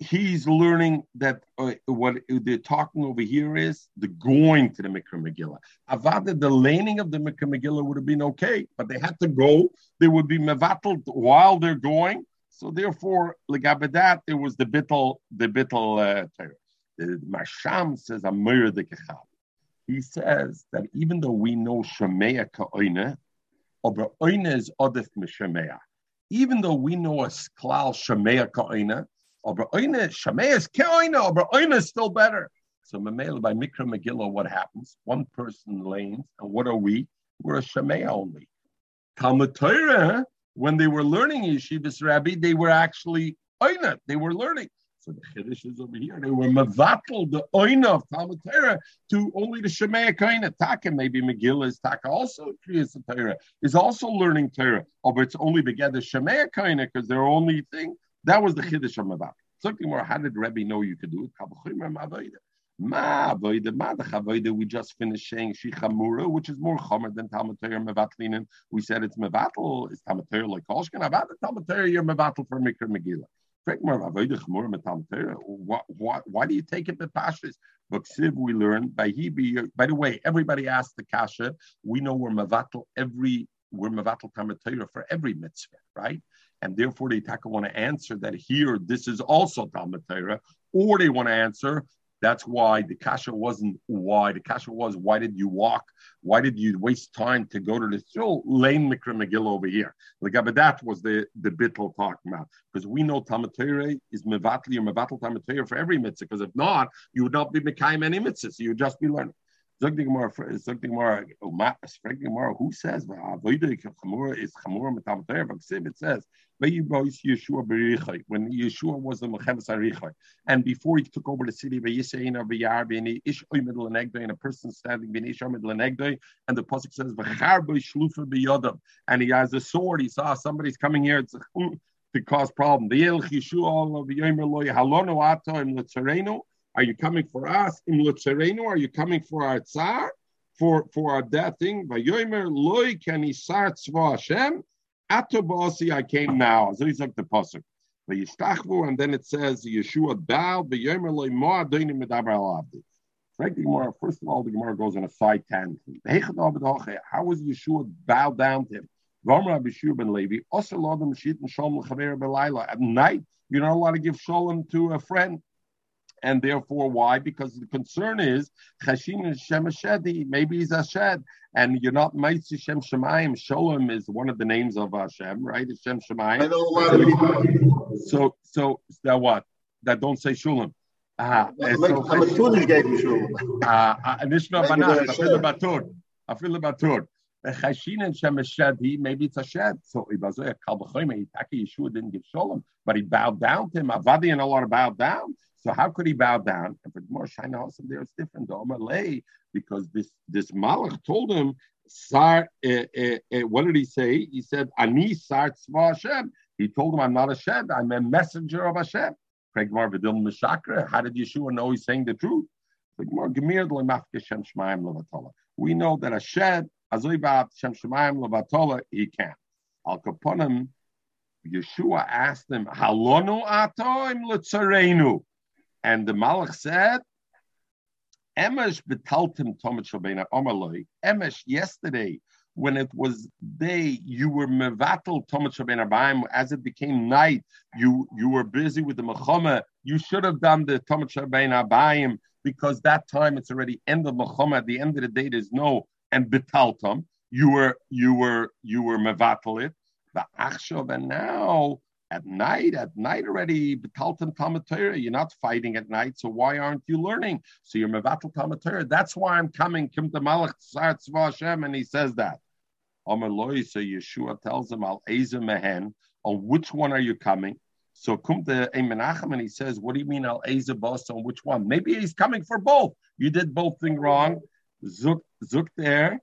he's learning that uh, what they're talking over here is the going to the Mikra Megillah. Avada, the laning of the Mikra Megillah would have been okay, but they had to go. They would be mevatel while they're going. So therefore, legabedat, there was the bittel, the bittel uh, The Masham says Amir the Kechal. He says that even though we know Shemea ka'oine, aber oine is odif m'Shemea. Even though we know a klal Shemea ka'oine, oine Shemea is ke'oine, aber oine is still better. So Mamela by Mikra Megillah, what happens? One person lanes, and what are we? We're a Shemea only. Talmud Torah, when they were learning Yeshivas Rabbi, they were actually oine, they were learning. So the Chiddush is over here. They were mevatel the oina of Talmud Torah to only the Shemaya Kaina. Taka, maybe Megillah is Taka also Kriyas Torah, is also learning Torah. Oh, but it's only together Shemaya Kaina because their only thing. That was the Chiddush of mevatel. Something more, how did Rebbe know you could do it? Ma avoida. We just finished saying shichamura, which is more chomer than Torah mevatlinen. We said it's mevatel. It's Torah like kolshkin. About the Torah, you're mevatel for mikra megillah. Why, why, do you take it with pashas? But siv, we learn by he be. By the way, everybody asked the kasha. We know we're mavatal every we're mavatal Talmud for every mitzvah, right? And therefore, they want to answer that here. This is also Talmud Torah, or they want to answer that's why the kasha wasn't why. The kasha was why did you walk? Why did you waste time to go to the still lane Mikra Megillah over here? Like that was the the bittel talking about because we know Talmud is mevatli or mevatel Talmud for every mitzvah. Because if not, you would not be mekayim any mitzvahs. You would just be learning. Who says is chamura it says when Yeshua was the Mechemes Arichai, and before he took over the city, and a person standing and the pasuk says and he has a sword. He saw somebody's coming here it's to cause problem. Are you coming for us? Are you coming for our tsar? For for our death thing? Hashem. Atobasi I came now. So he's like the pasuk. Vayishtachvu, and then it says Yeshua bowed. Vayomer loy mo adonim medaber al avdi. Gemara, first of all, the Gemara goes on a side tangent. How was Yeshua bowed down to him? At night, you're not allowed to give shalom to a friend and therefore why? Because the concern is maybe he's Hashed, and you're not Maitzi Shem Shemayim. Sholem is one of the names of Hashem, right? It's Shem Shemayim. I know a lot of people. So, so that what? That don't say Shulam. Ah, eh, so gave you Shulam. Ah, Nishna Banach, Afil Batur, Afil Batur. Chashin and Shem Shedi, maybe it's a shed. So Ibazoy eh, Kalbachoyme, Taki Yeshua didn't give Sholem, but he bowed down to him. Avadi and Allah bowed down. So how could he bow down? And for more Shaina Hasam there, it's different. Omer Lay, because this this Malach told him, Sar, uh, uh, uh, what did he say? He said, Ani Sar Tzva Hashem. He told him, I'm not a Shed, I'm a messenger of Hashem. How did Yeshua know he's saying the truth? We know that a shed, he can't. Al Kaponim, Yeshua asked him, Halonu. And the Malach said, Emesh betaltim tomet shalbeina omerloi. Emesh, yesterday, when it was day, you were mevatel tomet shalbeina baim. As it became night, you you were busy with the mechama. You should have done the tomet shalbeina baim because that time it's already end of mechama. At the end of the day, there's no and betaltum. You were you were you were mevatel it. The achshav and now at night, at night already, Betaltim Talmud you're not fighting at night, so why aren't you learning? So you're Mevatel Talmud That's why I'm coming, Kim Malach Hashem, and he says that. Amar so Yeshua tells him, Al Eza Mehen, on which one are you coming? So to Menachem and he says, What do you mean Al Eza Bos on which one? Maybe he's coming for both. You did both things wrong. Zuk, zuk there.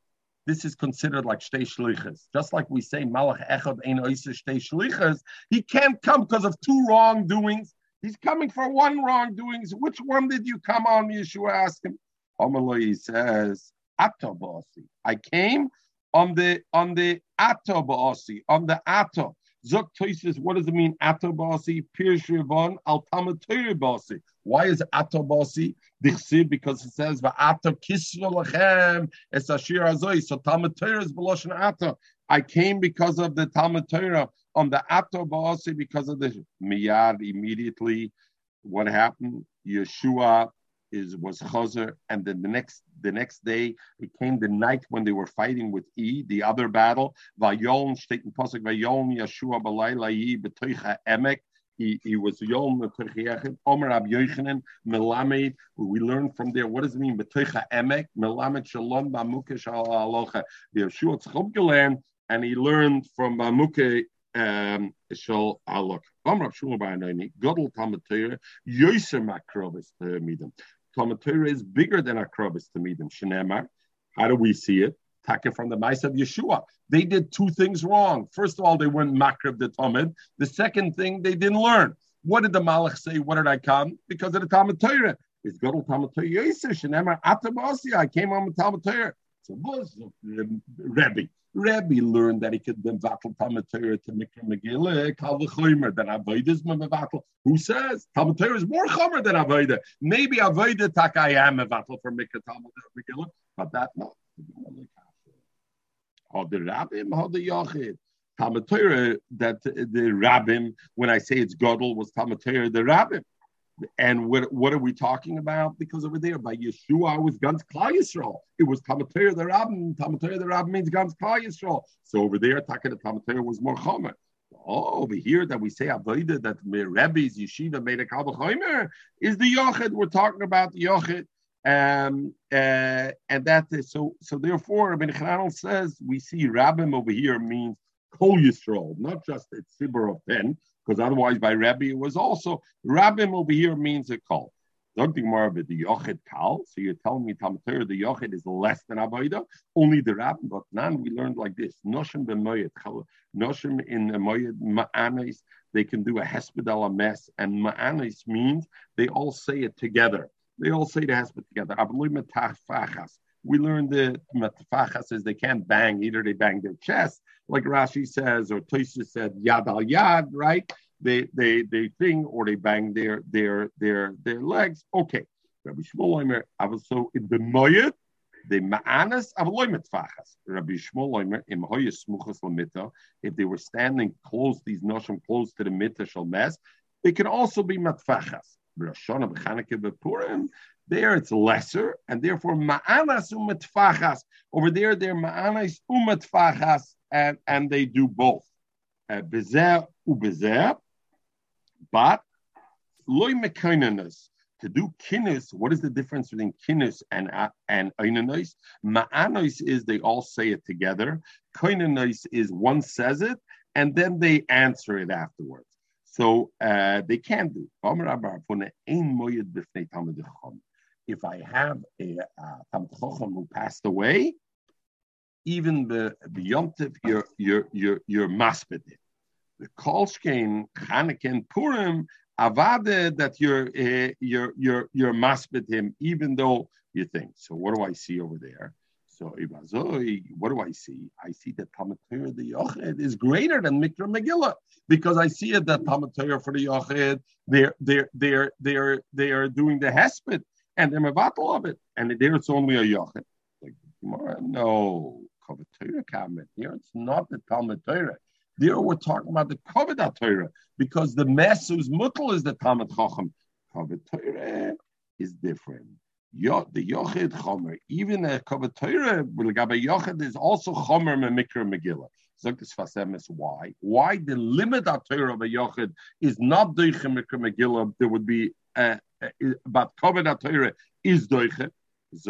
This is considered like shtei shlichas. Just like we say malach echad ein oisa shtei shlichas, he can't come because of two wrongdoings. He's coming for one wrongdoings. Which one did you come on? Yeshua asked him. Amaloi says, Atobasi. I came on the on the Atobasi, on the Ato. Zok Toises, what does it mean? Atobasi, Pirsh Rivon, Al Basi. Why is Atobasi? Dichsib, because it says, Va'ato Kisra Lachem, Es Ashir Azoi. So Talmud Torah is Beloshan Ato. I came because of the Talmud Torah on the Atobasi because of the Miyad immediately. What happened? Yeshua is was Chazer, and then the next the next day it came the night when they were fighting with E, the other battle. Vayoln steht Pasuk Vayoln Yeshua b'layla Yi b'toicha emek. He, he was Yom Omer Ab Yochanan Melamed. We learn from there. What does it mean? B'toicha emek Melamed Shalom Bamuke Shal Alocha. Yeshua learned, and he learned from Bamuke um, Shal Alok. Omer Ab Shmuel Ba'anoni Godel Torah Yoser Makrovis Midam. Talmud Torah is bigger than Akrobis to meet them. Shenemar. How do we see it? Taken from the mice of Yeshua. They did two things wrong. First of all, they weren't makrib the Talmud. The second thing, they didn't learn. What did the Malach say? What did I come? Because of the Talmud Torah. It's Gadol Talmud Torah Yosef. Shenemar Atabasi. I came on the Talmud Torah. So was Rebbe. Rebbe learned that he could be vatal Talmud to Mikra Megillah, Kal v'chomer, than Avodah mevatel. Who says Talmud is more chomer than Avodah? Maybe Avodah tak I am mevatel for Mikra Talmud Megillah, but that no. How oh, the Rabbim, how the Yachid. Talmud that the Rabbim, when I say it's Godel, was Talmud the Rabbim. And what, what are we talking about? Because over there, by Yeshua was Gans Klal Yisrael. It was Tamatir the Rabbin. Tamatir the Rabbin means Gans Klal Yisrael. So over there, Taka the Tamatir was more Chomer. Oh, over here that we say Avodah that Rebbe's Yeshiva made a Kalbachomer is the Yochid. We're talking about the Yochid. Um, uh, and that is so. So therefore, Rabbi Chanel says we see Rabbim over here means Kol Yisrael, not just a tzibur of ten, because otherwise by Rabbi it was also Rabbim over here means a call. Don't think more of it. The Yochid Kal. So you're telling me Tamatir, the Yochid is less than Avodah. Only the Rabbim, but none. We learned like this. Noshim b'moyed. Noshim in moyed ma'anis. They can do a hespedal a mess, and ma'anis means they all say it together. They all say the hesped together. We learned the matfachas is they can't bang. Either they bang their chest like Rashi says, or Tosha said, yad al yad, right? They they they thing, or they bang their their their their legs. Okay. Rabbi Shmuel Omer, so in the moyet, the ma'anas avloimet fachas. Rabbi Shmuel Omer, im hoyes smuchas lamita, if they were standing close, these noshim close to the mitzvah shall mess, they can also be matfachas. Roshana b'chaneke b'purim, there it's lesser, and therefore ma'anas umatfachas. Over there, they're ma'anas umatfachas and, and they do both. Uh, bezer ubezer, but loy mekainanis. To do kinnis, what is the difference between kinnis and and einanis? Ma'anis is they all say it together. Kainanis is one says it and then they answer it afterwards. So uh, they can't do. If I have a, a who passed away, even the yomtiv, you're you're you're you're. The kolshkein Chanukah Purim avade that you're uh, you're you're you're him, even though you think. So what do I see over there? So what do I see? I see that Talmud Torah the Yochid is greater than Mikra Megillah because I see it that Talmud Torah for the Yochid they're they're they're they're they are doing the Hesped and they're mevatel of it, and there it's only a Yochid. Like no, Kavod Torah comment here. It's not the Talmud Torah. There we're talking about the Kavod Torah because the mess whose is the Talmud Chacham. Kavod Torah is different. Yo, the Yochid Chomer, even a Kavod Torah, Yochid is also Chomer Memikra Megillah. Zogtis Fasem is why. Why the limit of Torah of a Yochid is not Doiche Mikra Megillah, there would be, uh, but Kavod Torah is Doiche. Is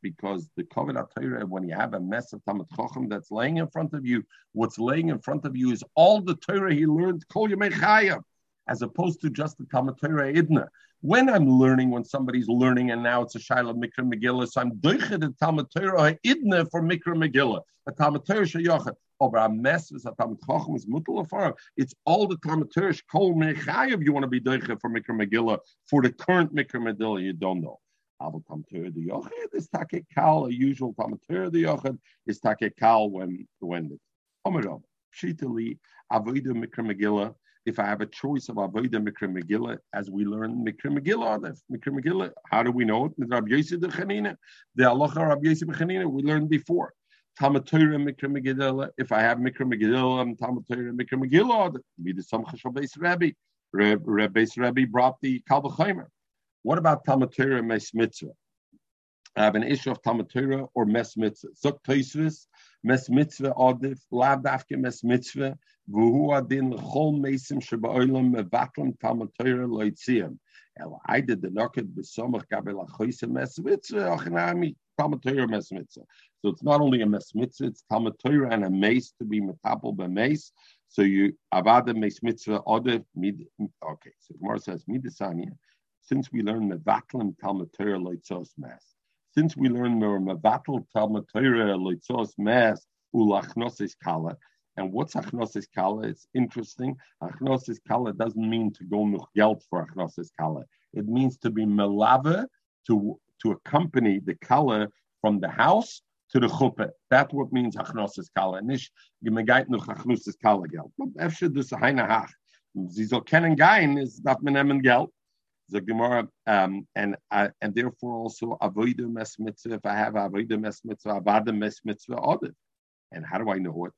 because the Kavod Torah, when you have a mess of Talmud Chochem that's laying in front of you, what's laying in front of you is all the Torah he learned, Kol Yemei as opposed to just the Talmud Torah Idna when I'm learning, when somebody's learning, and now it's a Shiloh Mikra Megillah, so I'm doichet the Talmud Torah idne for Mikra Megillah, a Talmud Torah sheyochet. Over a mess is a Talmud Chacham is mutal It's all the Talmud Torah kol mechayev you want to be doichet for Mikra Megillah for the current Mikra Megillah you don't know. Aval Torah the Yochid is take kal. A usual Torah the Yochid is take kal when when the Omerov Shitali Avodah Mikra Megillah if I have a choice of Avodah Mikra Megillah, as we learn Mikra Megillah, Mikra Megillah, how do we know it? The Allah Rabbi Yosef we learned before. Talmud Mikra Megillah. If I have Mikra Megillah, I'm Talmud Torah Mikra Megillah. Be the Samchash Beis Rabbi. Rabbi Rabbi brought the Kalvachimer. What about Talmud Torah Mes Mitzvah? I have an issue of Talmud or Mes Mitzvah. Zok Toisvis Mes Mitzvah Adif Lav Dafke Mes Mitzvah V'Hu Adin Chol Mesim Sheba'olam Mevatlam Talmud Loitziam. El Aida Denoked B'Somach Gabel Achoyse Mes Mitzvah Achinami. Talmud Torah. So it's not only a mes mitzvah, it's Talmud Torah and a mace to be metapel by mace. So you avada mes mitzvah mid. Okay, so Gemara says midasanya. Since we learn mevatlim Talmud Torah loitzos mas. Since we learn more mevatel Talmud Torah loitzos mas ulachnosis kala. And what's achnosis kala? It's interesting. Achnosis kala doesn't mean to go nuch geld for achnosis kala. It means to be melave, to, to accompany the kala from the house to the chuppah. That's what means achnosis kala. Nish gemegait nuch achnosis kala geld. But efshe dus heine hach. Sie soll kennen is that man nehmen geld. The Gemara, um, and uh, and therefore also avoid mes mitzvah. If I have avoid mes mitzvah, avada mes mitzvah, audit. And how do I know it?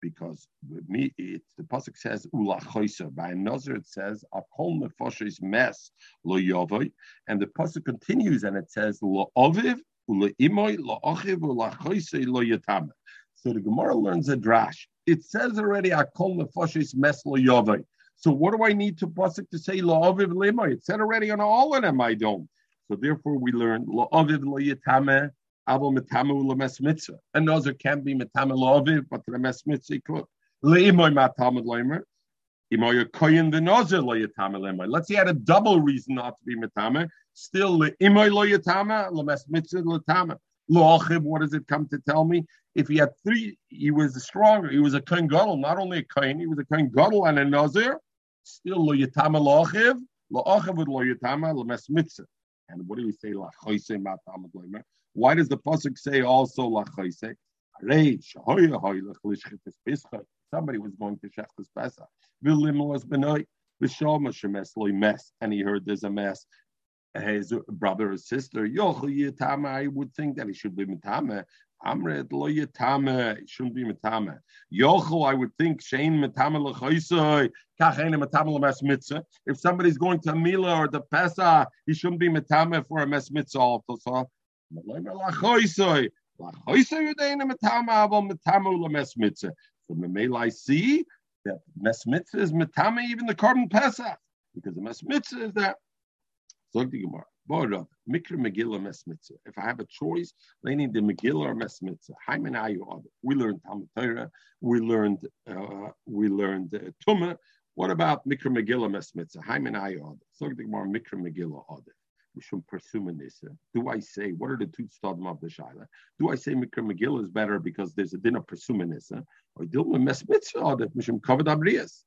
Because with me, it, the pasuk says ulachoisa. By another, it says akol nefoshes mes lo yovoy, and the pasuk continues and it says lo oviv ula imoy lo ochiv ulachoisa lo yatama. So the Gemara learns a drash. It says already akol nefoshes mes lo yovoy. So what do I need to pasuk to say lo oviv limoy? It said already on all of them. I don't. So therefore, we learn lo oviv lo yatama Abo metamu lemes mitzvah. A nozer can be metamu loviv, but lemes mitzvah could. Leimoy matamud leimer. Imoy koyin the nozer lo yatama leimoy. Let's say he had a double reason not to be metame. Still leimoy lo yatama lemes mitzvah letama. Loachib, what does it come to tell me? If he had three, he was stronger. He was a kohen gadol, not only a kohen, he was a kohen gadol and a nazir. Still lo yatama loachiv. Loachiv with lo yatama lemes mitzvah. And what do we say? Why does the pasuk say also lachaisek? Somebody was going to Shechtas Pesach. was benoy. V'shama shemes loy mess, and he heard there's a mess. His brother or sister, I would think that he should be mitame. Amred lo yitame, it shouldn't be mitame. Yochel, I would think shein mitame lechoisoi, kachene mitame lemes mitzvah. If somebody's going to Mila or the Pesach, he shouldn't be mitame for a mes mitzvah also. So I see that mes mitzvah is metame even the carbon pesach because the mes mitzvah is that. So the Gemara. Mikra Megillah Mes Mitzvah. If I have a choice, leaning the Megillah or Mes Mitzvah, we learned Talmud Torah, we learned uh, we learned uh, Tumah. What about Mikra Megillah Mes Mitzvah? So the Gemara Mikra Megillah Adif. Do I say what are the two stadim of the shaila? Do I say Mikra Megillah is better because there's a din of persumanisa, or Dilma Mes Mitzvah that Mishum Kavod Abrias?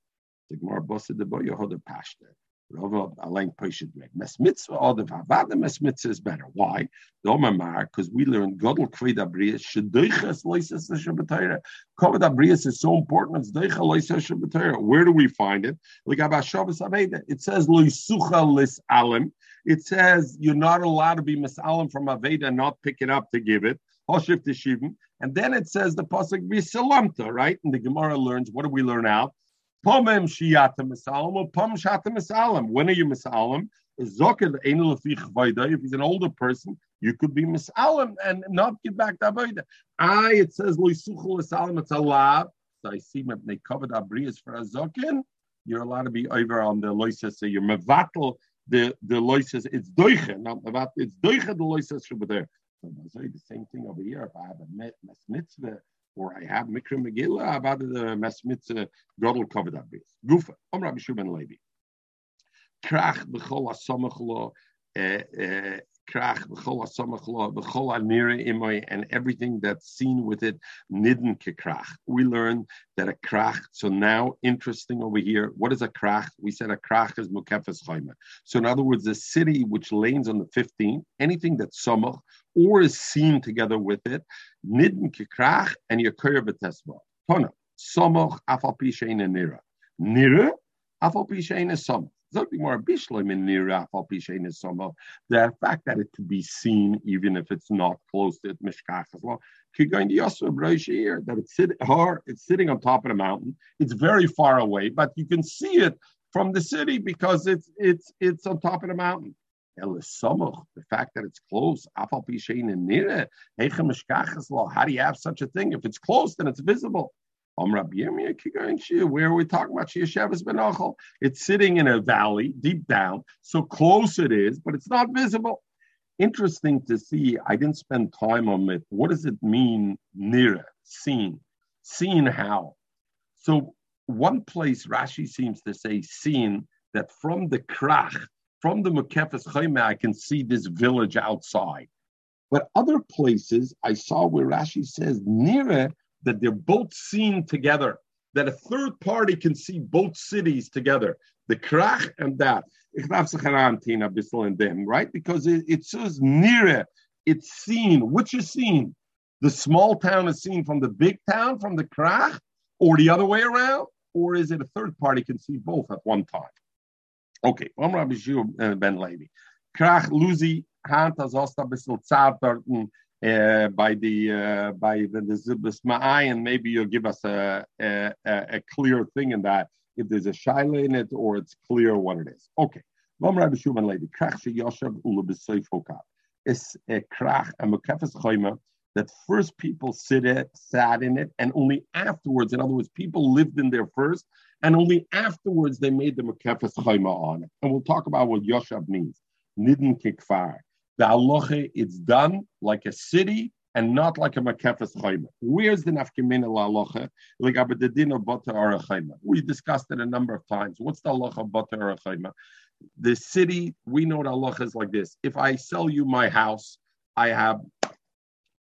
The Gemara Bosa de Boy Yehoda Pashta. Rava Alain Peshet the Vavada Mes Mitzvah is better. Why? Domamar, because we learn Godel Kved Abrias Shedoiches Loises Shabbatayra. Kavod Abrias is so important. It's Deicha Loises Shabbatayra. Where do we find it? Like Abba Shabbos Aveda. It says Loisucha Lis Alim it says you're not allowed to be misalim from Aveda and not pick it up to give it. Hoshif Teshivim. And then it says the pasuk salamta, right? And the Gemara learns, what do we learn out? Pomem shiyata misalim or pom shata misalim. When are you misalim? If he's an older person, you could be misalim and not get back to Avodah. I, it says, loisuchul misalim, it's allowed. So I see when they covered abrias for a zokin, you're allowed to be over on the loisa, so you're mevatel the the loises it's doiche, not about it's doiche the should be there. So the same thing over here. If I have a mitzvah or I have mikra megillah about the mes mitzvah, God will cover that base. Gufa, Om Rabbi Shimon Levi. Krach b'chol asomach eh, eh, krach, v'chol asamach v'chol anira imoy, and everything that's seen with it, nidden kekrach. We learned that a krach, so now interesting over here, what is a krach? We said a krach is mukefes chayma. So in other words, the city which lanes on the 15th, anything that's samach, or is seen together with it, nidden kekrach, and yakoyer b'tesma. Tona, samach afal pishein nira. Nira, afal pishein is samach. The fact that it could be seen even if it's not close to it, Mishkach as well. That it's, sit, it's sitting on top of the mountain. It's very far away, but you can see it from the city because it's it's it's on top of the mountain. The fact that it's close, how do you have such a thing? If it's close, then it's visible. Where are we talking about? It's sitting in a valley deep down, so close it is, but it's not visible. Interesting to see. I didn't spend time on it. What does it mean, near, seen? Seen how? So one place Rashi seems to say seen that from the krach, from the Mukefes Chayme, I can see this village outside. But other places I saw where Rashi says near that they're both seen together, that a third party can see both cities together, the Krach and that. Right? Because it, it says near it's seen. Which is seen? The small town is seen from the big town, from the Krach, or the other way around? Or is it a third party can see both at one time? Okay, uh, Ben Levi. Krach Luzi Hand as Osta bissel zart uh, by the uh, by the, the and maybe you'll give us a, a, a clear thing in that if there's a shaila in it or it's clear what it is. Okay. It's a krach and mekefes chayma that first people sit it, sat in it, and only afterwards, in other words, people lived in there first, and only afterwards they made the mekefes chayma on. And we'll talk about what Yoshav means. Nidin kikfar. The halacha, it's done like a city and not like a makefes chayma. Where's the nafkemina halacha? Like abedadin of butter or chayma. We discussed it a number of times. What's the halacha of butter or chayma? The city, we know the halacha is like this. If I sell you my house, I have,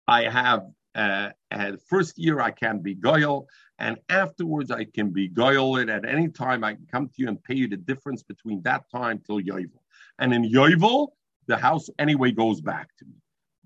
I have uh, and first year I can't be goyal, and afterwards I can be goyal it at any time. I can come to you and pay you the difference between that time till yovel. And in yovel, the house anyway goes back to me.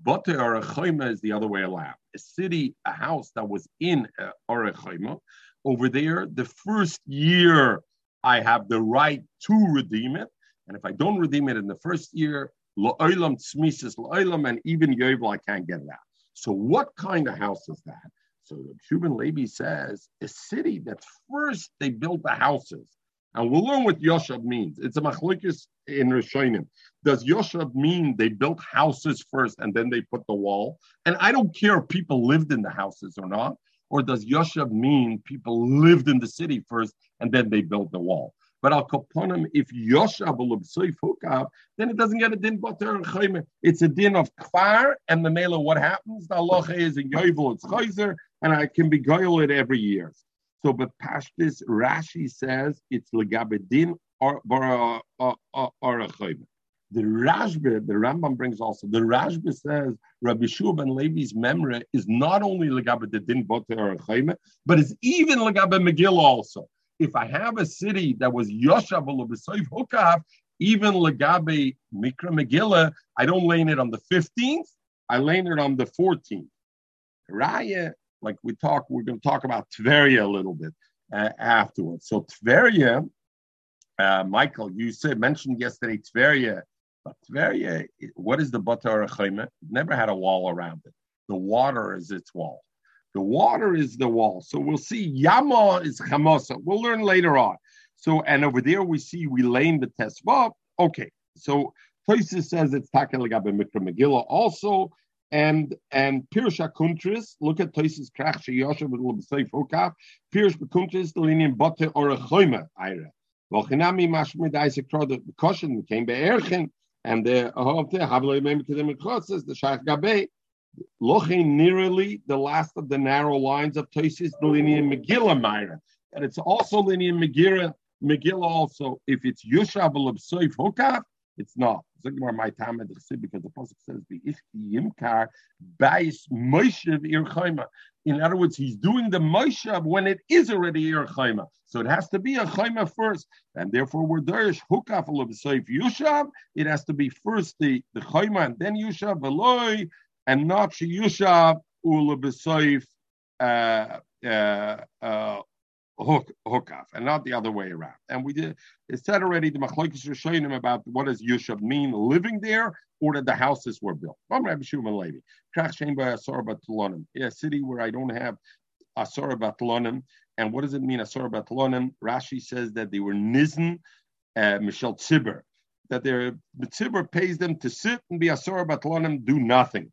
But the Arachima is the other way around. A city, a house that was in uh, Arachima, over there, the first year I have the right to redeem it. And if I don't redeem it in the first year, La'olam tzmisis la'olam, and even Yovel, I can't get it out. So what kind of house is that? So Shubin Levi says a city that first they built the houses and we'll learn what Yoshab means. It's a machlokes in Rishonim. Does Yoshab mean they built houses first and then they put the wall? And I don't care if people lived in the houses or not. Or does Yoshab mean people lived in the city first and then they built the wall? But al kaponim, if Yoshab hukab, then it doesn't get a din bater and It's a din of kfar and the mela. What happens? The Allah is in yovel, it's chayzer, and I can be goyel it every year. So, but Pashtis Rashi says it's legabedin or or The Rashba, the Rambam brings also, the Rashba says Rabbi Shua ben Levi's memory is not only Legabe Din Bote or Chayme, but it's even Legabe Megillah also. If I have a city that was Yoshav B'Soif Hukav, even Legabe Mikra Megillah, I don't lay it on the 15th, I lay it on the 14th. Raya, like we talk, we're going to talk about Tveria a little bit uh, afterwards. So Tveria, uh, Michael, you said mentioned yesterday Tveria but Tveria, what is the Batar Chayma? Never had a wall around it. The water is its wall. The water is the wall. So we'll see Yama is Chamosa. We'll learn later on. So, and over there we see we lane the Tesva. Okay. So Toises says it's Takelagabe Mikra Megillah also. And and Pirsha Kuntris, look at Toises Krach Sheyosha with Lebseif Hokaf. Pirsha Kuntris, the linian Bote or a Choyma, Ira. Volchinami Mashmid Isaac the caution came by Erchen and the Ahovte Havle Mem Kedem the Shach Gabe looking nearly the last of the narrow lines of Tosis the linear Megillah Myra. And it's also linear Megillah Megillah also. If it's Yushav of Soif Hukav, it's not. My time at the because the pasuk says the Ishki Yimkar Bais Moshev Ir In other words, he's doing the Moshev when it is already Ir So it has to be a Chayma first, and therefore we're Darish Hukaf Saif Yushav. It has to be first the the Chayma and then Yushav Veloy, and not Yushav Ulabsaif. Uh, uh, uh, hook hook off, and not the other way around. And we did it said already the machlokes him about what does Yushav mean, living there, or that the houses were built. I'm Rabbi Shimon Levi. A city where I don't have Asara Batlonim. And what does it mean, Asara Batlonim? Rashi says that they were Nizn, uh, Michel Tzibber, that their Tzibber pays them to sit and be Asara Batlonim, do nothing.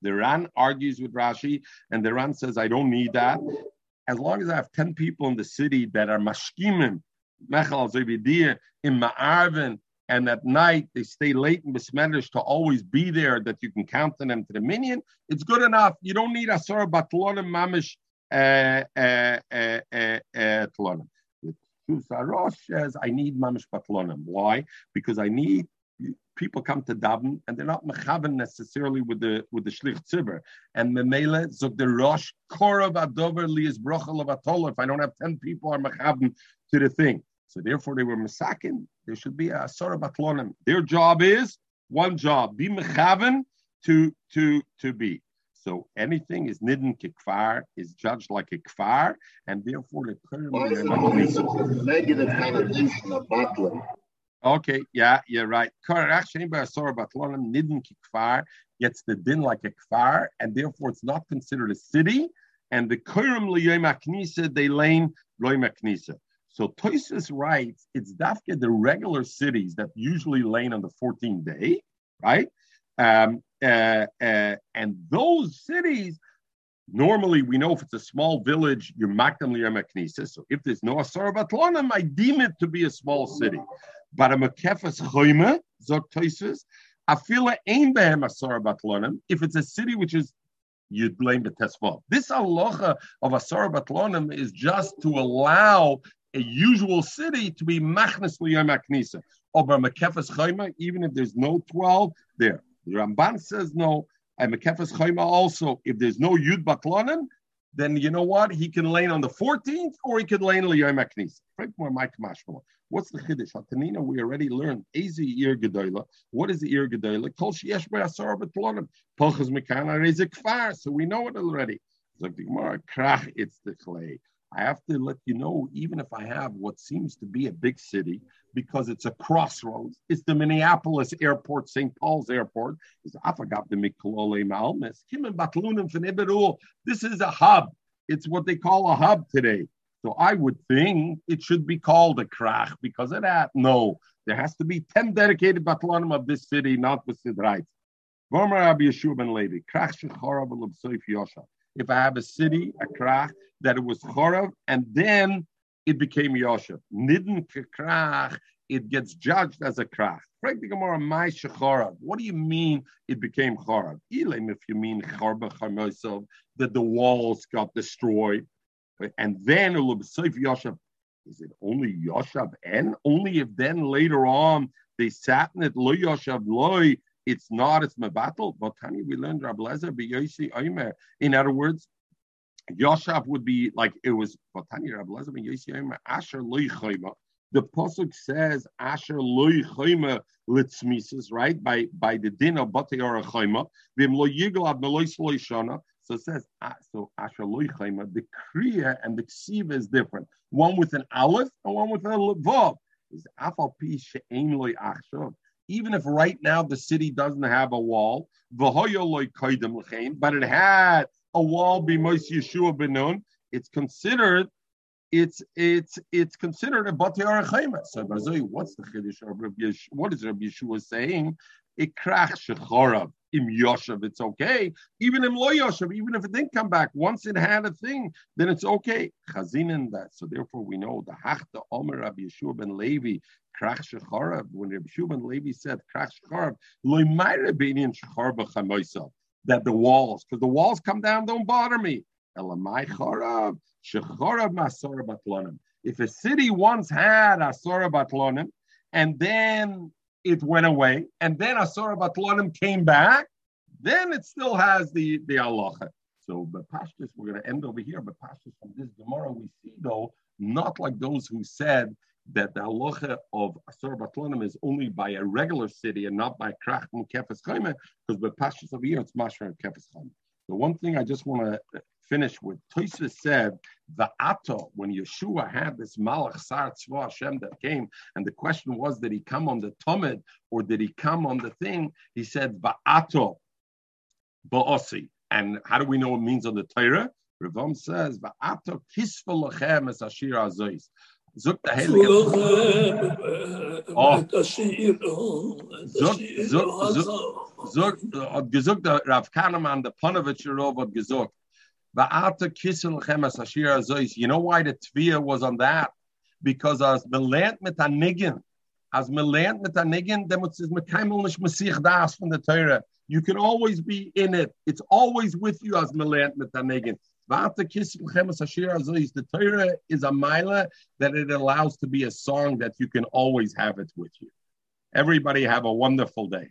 The Ran argues with Rashi, and the Ran says, I don't need that as long as I have 10 people in the city that are mashkimim, mechal zevidir, in ma'arvin, and at night they stay late in Bismedish to always be there, that you can count on them to the minion, it's good enough. You don't need Asura Batlonim Mamish uh, uh, uh, Tlonim. Sarosh says, I need Mamish Batlonim. Why? Because I need people come to daven and they're not mechaven necessarily with the with the shlich tzibur. And memele zog the rosh korav adover lias brochel of atol. If I don't have ten people are mechaven to the thing, so therefore they were masakin. There should be a sort of atlonim. Their job is one job: be mechaven to to to be. So anything is nidden kikfar is judged like a kfar, and therefore the current negative connotation of battling. Okay, yeah, you're right. gets the din like a kfar, and therefore it's not considered a city. And the kurim knisa they lane loyim knisa. So Toisus writes it's dafke the regular cities that usually lane on the 14th day, right? Um, uh, uh, and those cities normally we know if it's a small village, you're makdam knisa. So if there's no asar batlonim, I deem it to be a small city. But a mekefas choyme, zok toisus, afila ain behem asar batlonim, if it's a city which is you'd blame the tesva. This aloha of asar batlonim is just to allow a usual city to be machnes liyom aknisa. Over mekefas choyme, even if there's no 12, there. The Ramban says no. And mekefas choyme also, if there's no yud batlonim, then you know what? He can lay on the 14th or he can in Liyom Aknis. What's the Chiddush? Hatanina, we already learned. Ezi Ir Gedoyla. What is the Ir Gedoyla? Kol Sheyesh Be'asar B'tlonim. Polchas Mekana Reze Kfar. So we know it already. Like the Gemara, Krach, it's the clay. I have to let you know, even if I have what seems to be a big city, because it's a crossroads. It's the Minneapolis airport, St. Paul's airport. This is a hub. It's what they call a hub today. So I would think it should be called a krach because of that. No, there has to be 10 dedicated batlanim of this city, not with Sidrait. If I have a city, a krach, that it was chorav, and then it became Yoshev. Nidin krach, it gets judged as a krach. What do you mean it became chorav? Elam, if you mean that the walls got destroyed, and then Yoshev is it only Yoshav and only if then later on they sat in it loy yoshav loy. It's not. It's mebatel. But Tani, we learned Rab Lezer b'yosi oimer. In other words, Yoshav would be like it was. But Tani Rab Lezer b'yosi oimer asher loy chayma. The pasuk says asher loy litzmises right by by the din of batei or chayma vim lo yigol ad meloy shana. So it says, ah, so Asher Loichema, the Kriya and the Ksiva is different. One with an Aleph and one with a Vav. Even if right now the city doesn't have a wall, but it had a wall be Yeshua Benun, it's considered it's it's it's considered a bati arachayma. So what's the chiddush of Rabbi Yeshua? What is Rabbi Yeshua saying? Ikrach shechorav im yoshav, it's okay. Even im lo yoshav, even if it didn't come back, once it had a thing, then it's okay. Chazin in that. So therefore, we know the hachta omer Rabbi Yeshua ben Levi krach shechorav. When Rabbi ben Levi said krach shechorav, loy mayre beinin shechor b'chamoisa. That the walls, because the walls come down, don't bother me. Elamai chorav shechorav masora batlonim. If a city once had asora batlonim, and then it went away, and then Asura Batlonim came back, then it still has the, the halacha. So the pashtus, we're going to end over here, but pashtus from this Gemara, we see though, not like those who said that the halacha of Asura Batlonim is only by a regular city and not by Krach Mukefes Chaime, because the pashtus of here, it's Mashra and Kefes. The one thing I just want to finish with, Toisa said, the Ato, when Yeshua had this Malach Sar Tzva Hashem that came, and the question was, did he come on the Tomid or did he come on the thing? He said, Va'ato Ba'osi. And how do we know it means on the Torah? Ravam says, Va'ato Kisfa Lachem es Ashir Azois. Zog, hat gesagt, der Rav Kahaneman, der Panovich Rov hat gesagt, Va'ata kisel chemes ashir azois. You know why the tvia was on that? Because as melant mit anigin, as melant mit anigin, dem is mekaimel nish masich das from the Torah. You can always be in it. It's always with you as melant mit anigin. The Torah is a mila that it allows to be a song that you can always have it with you. Everybody have a wonderful day.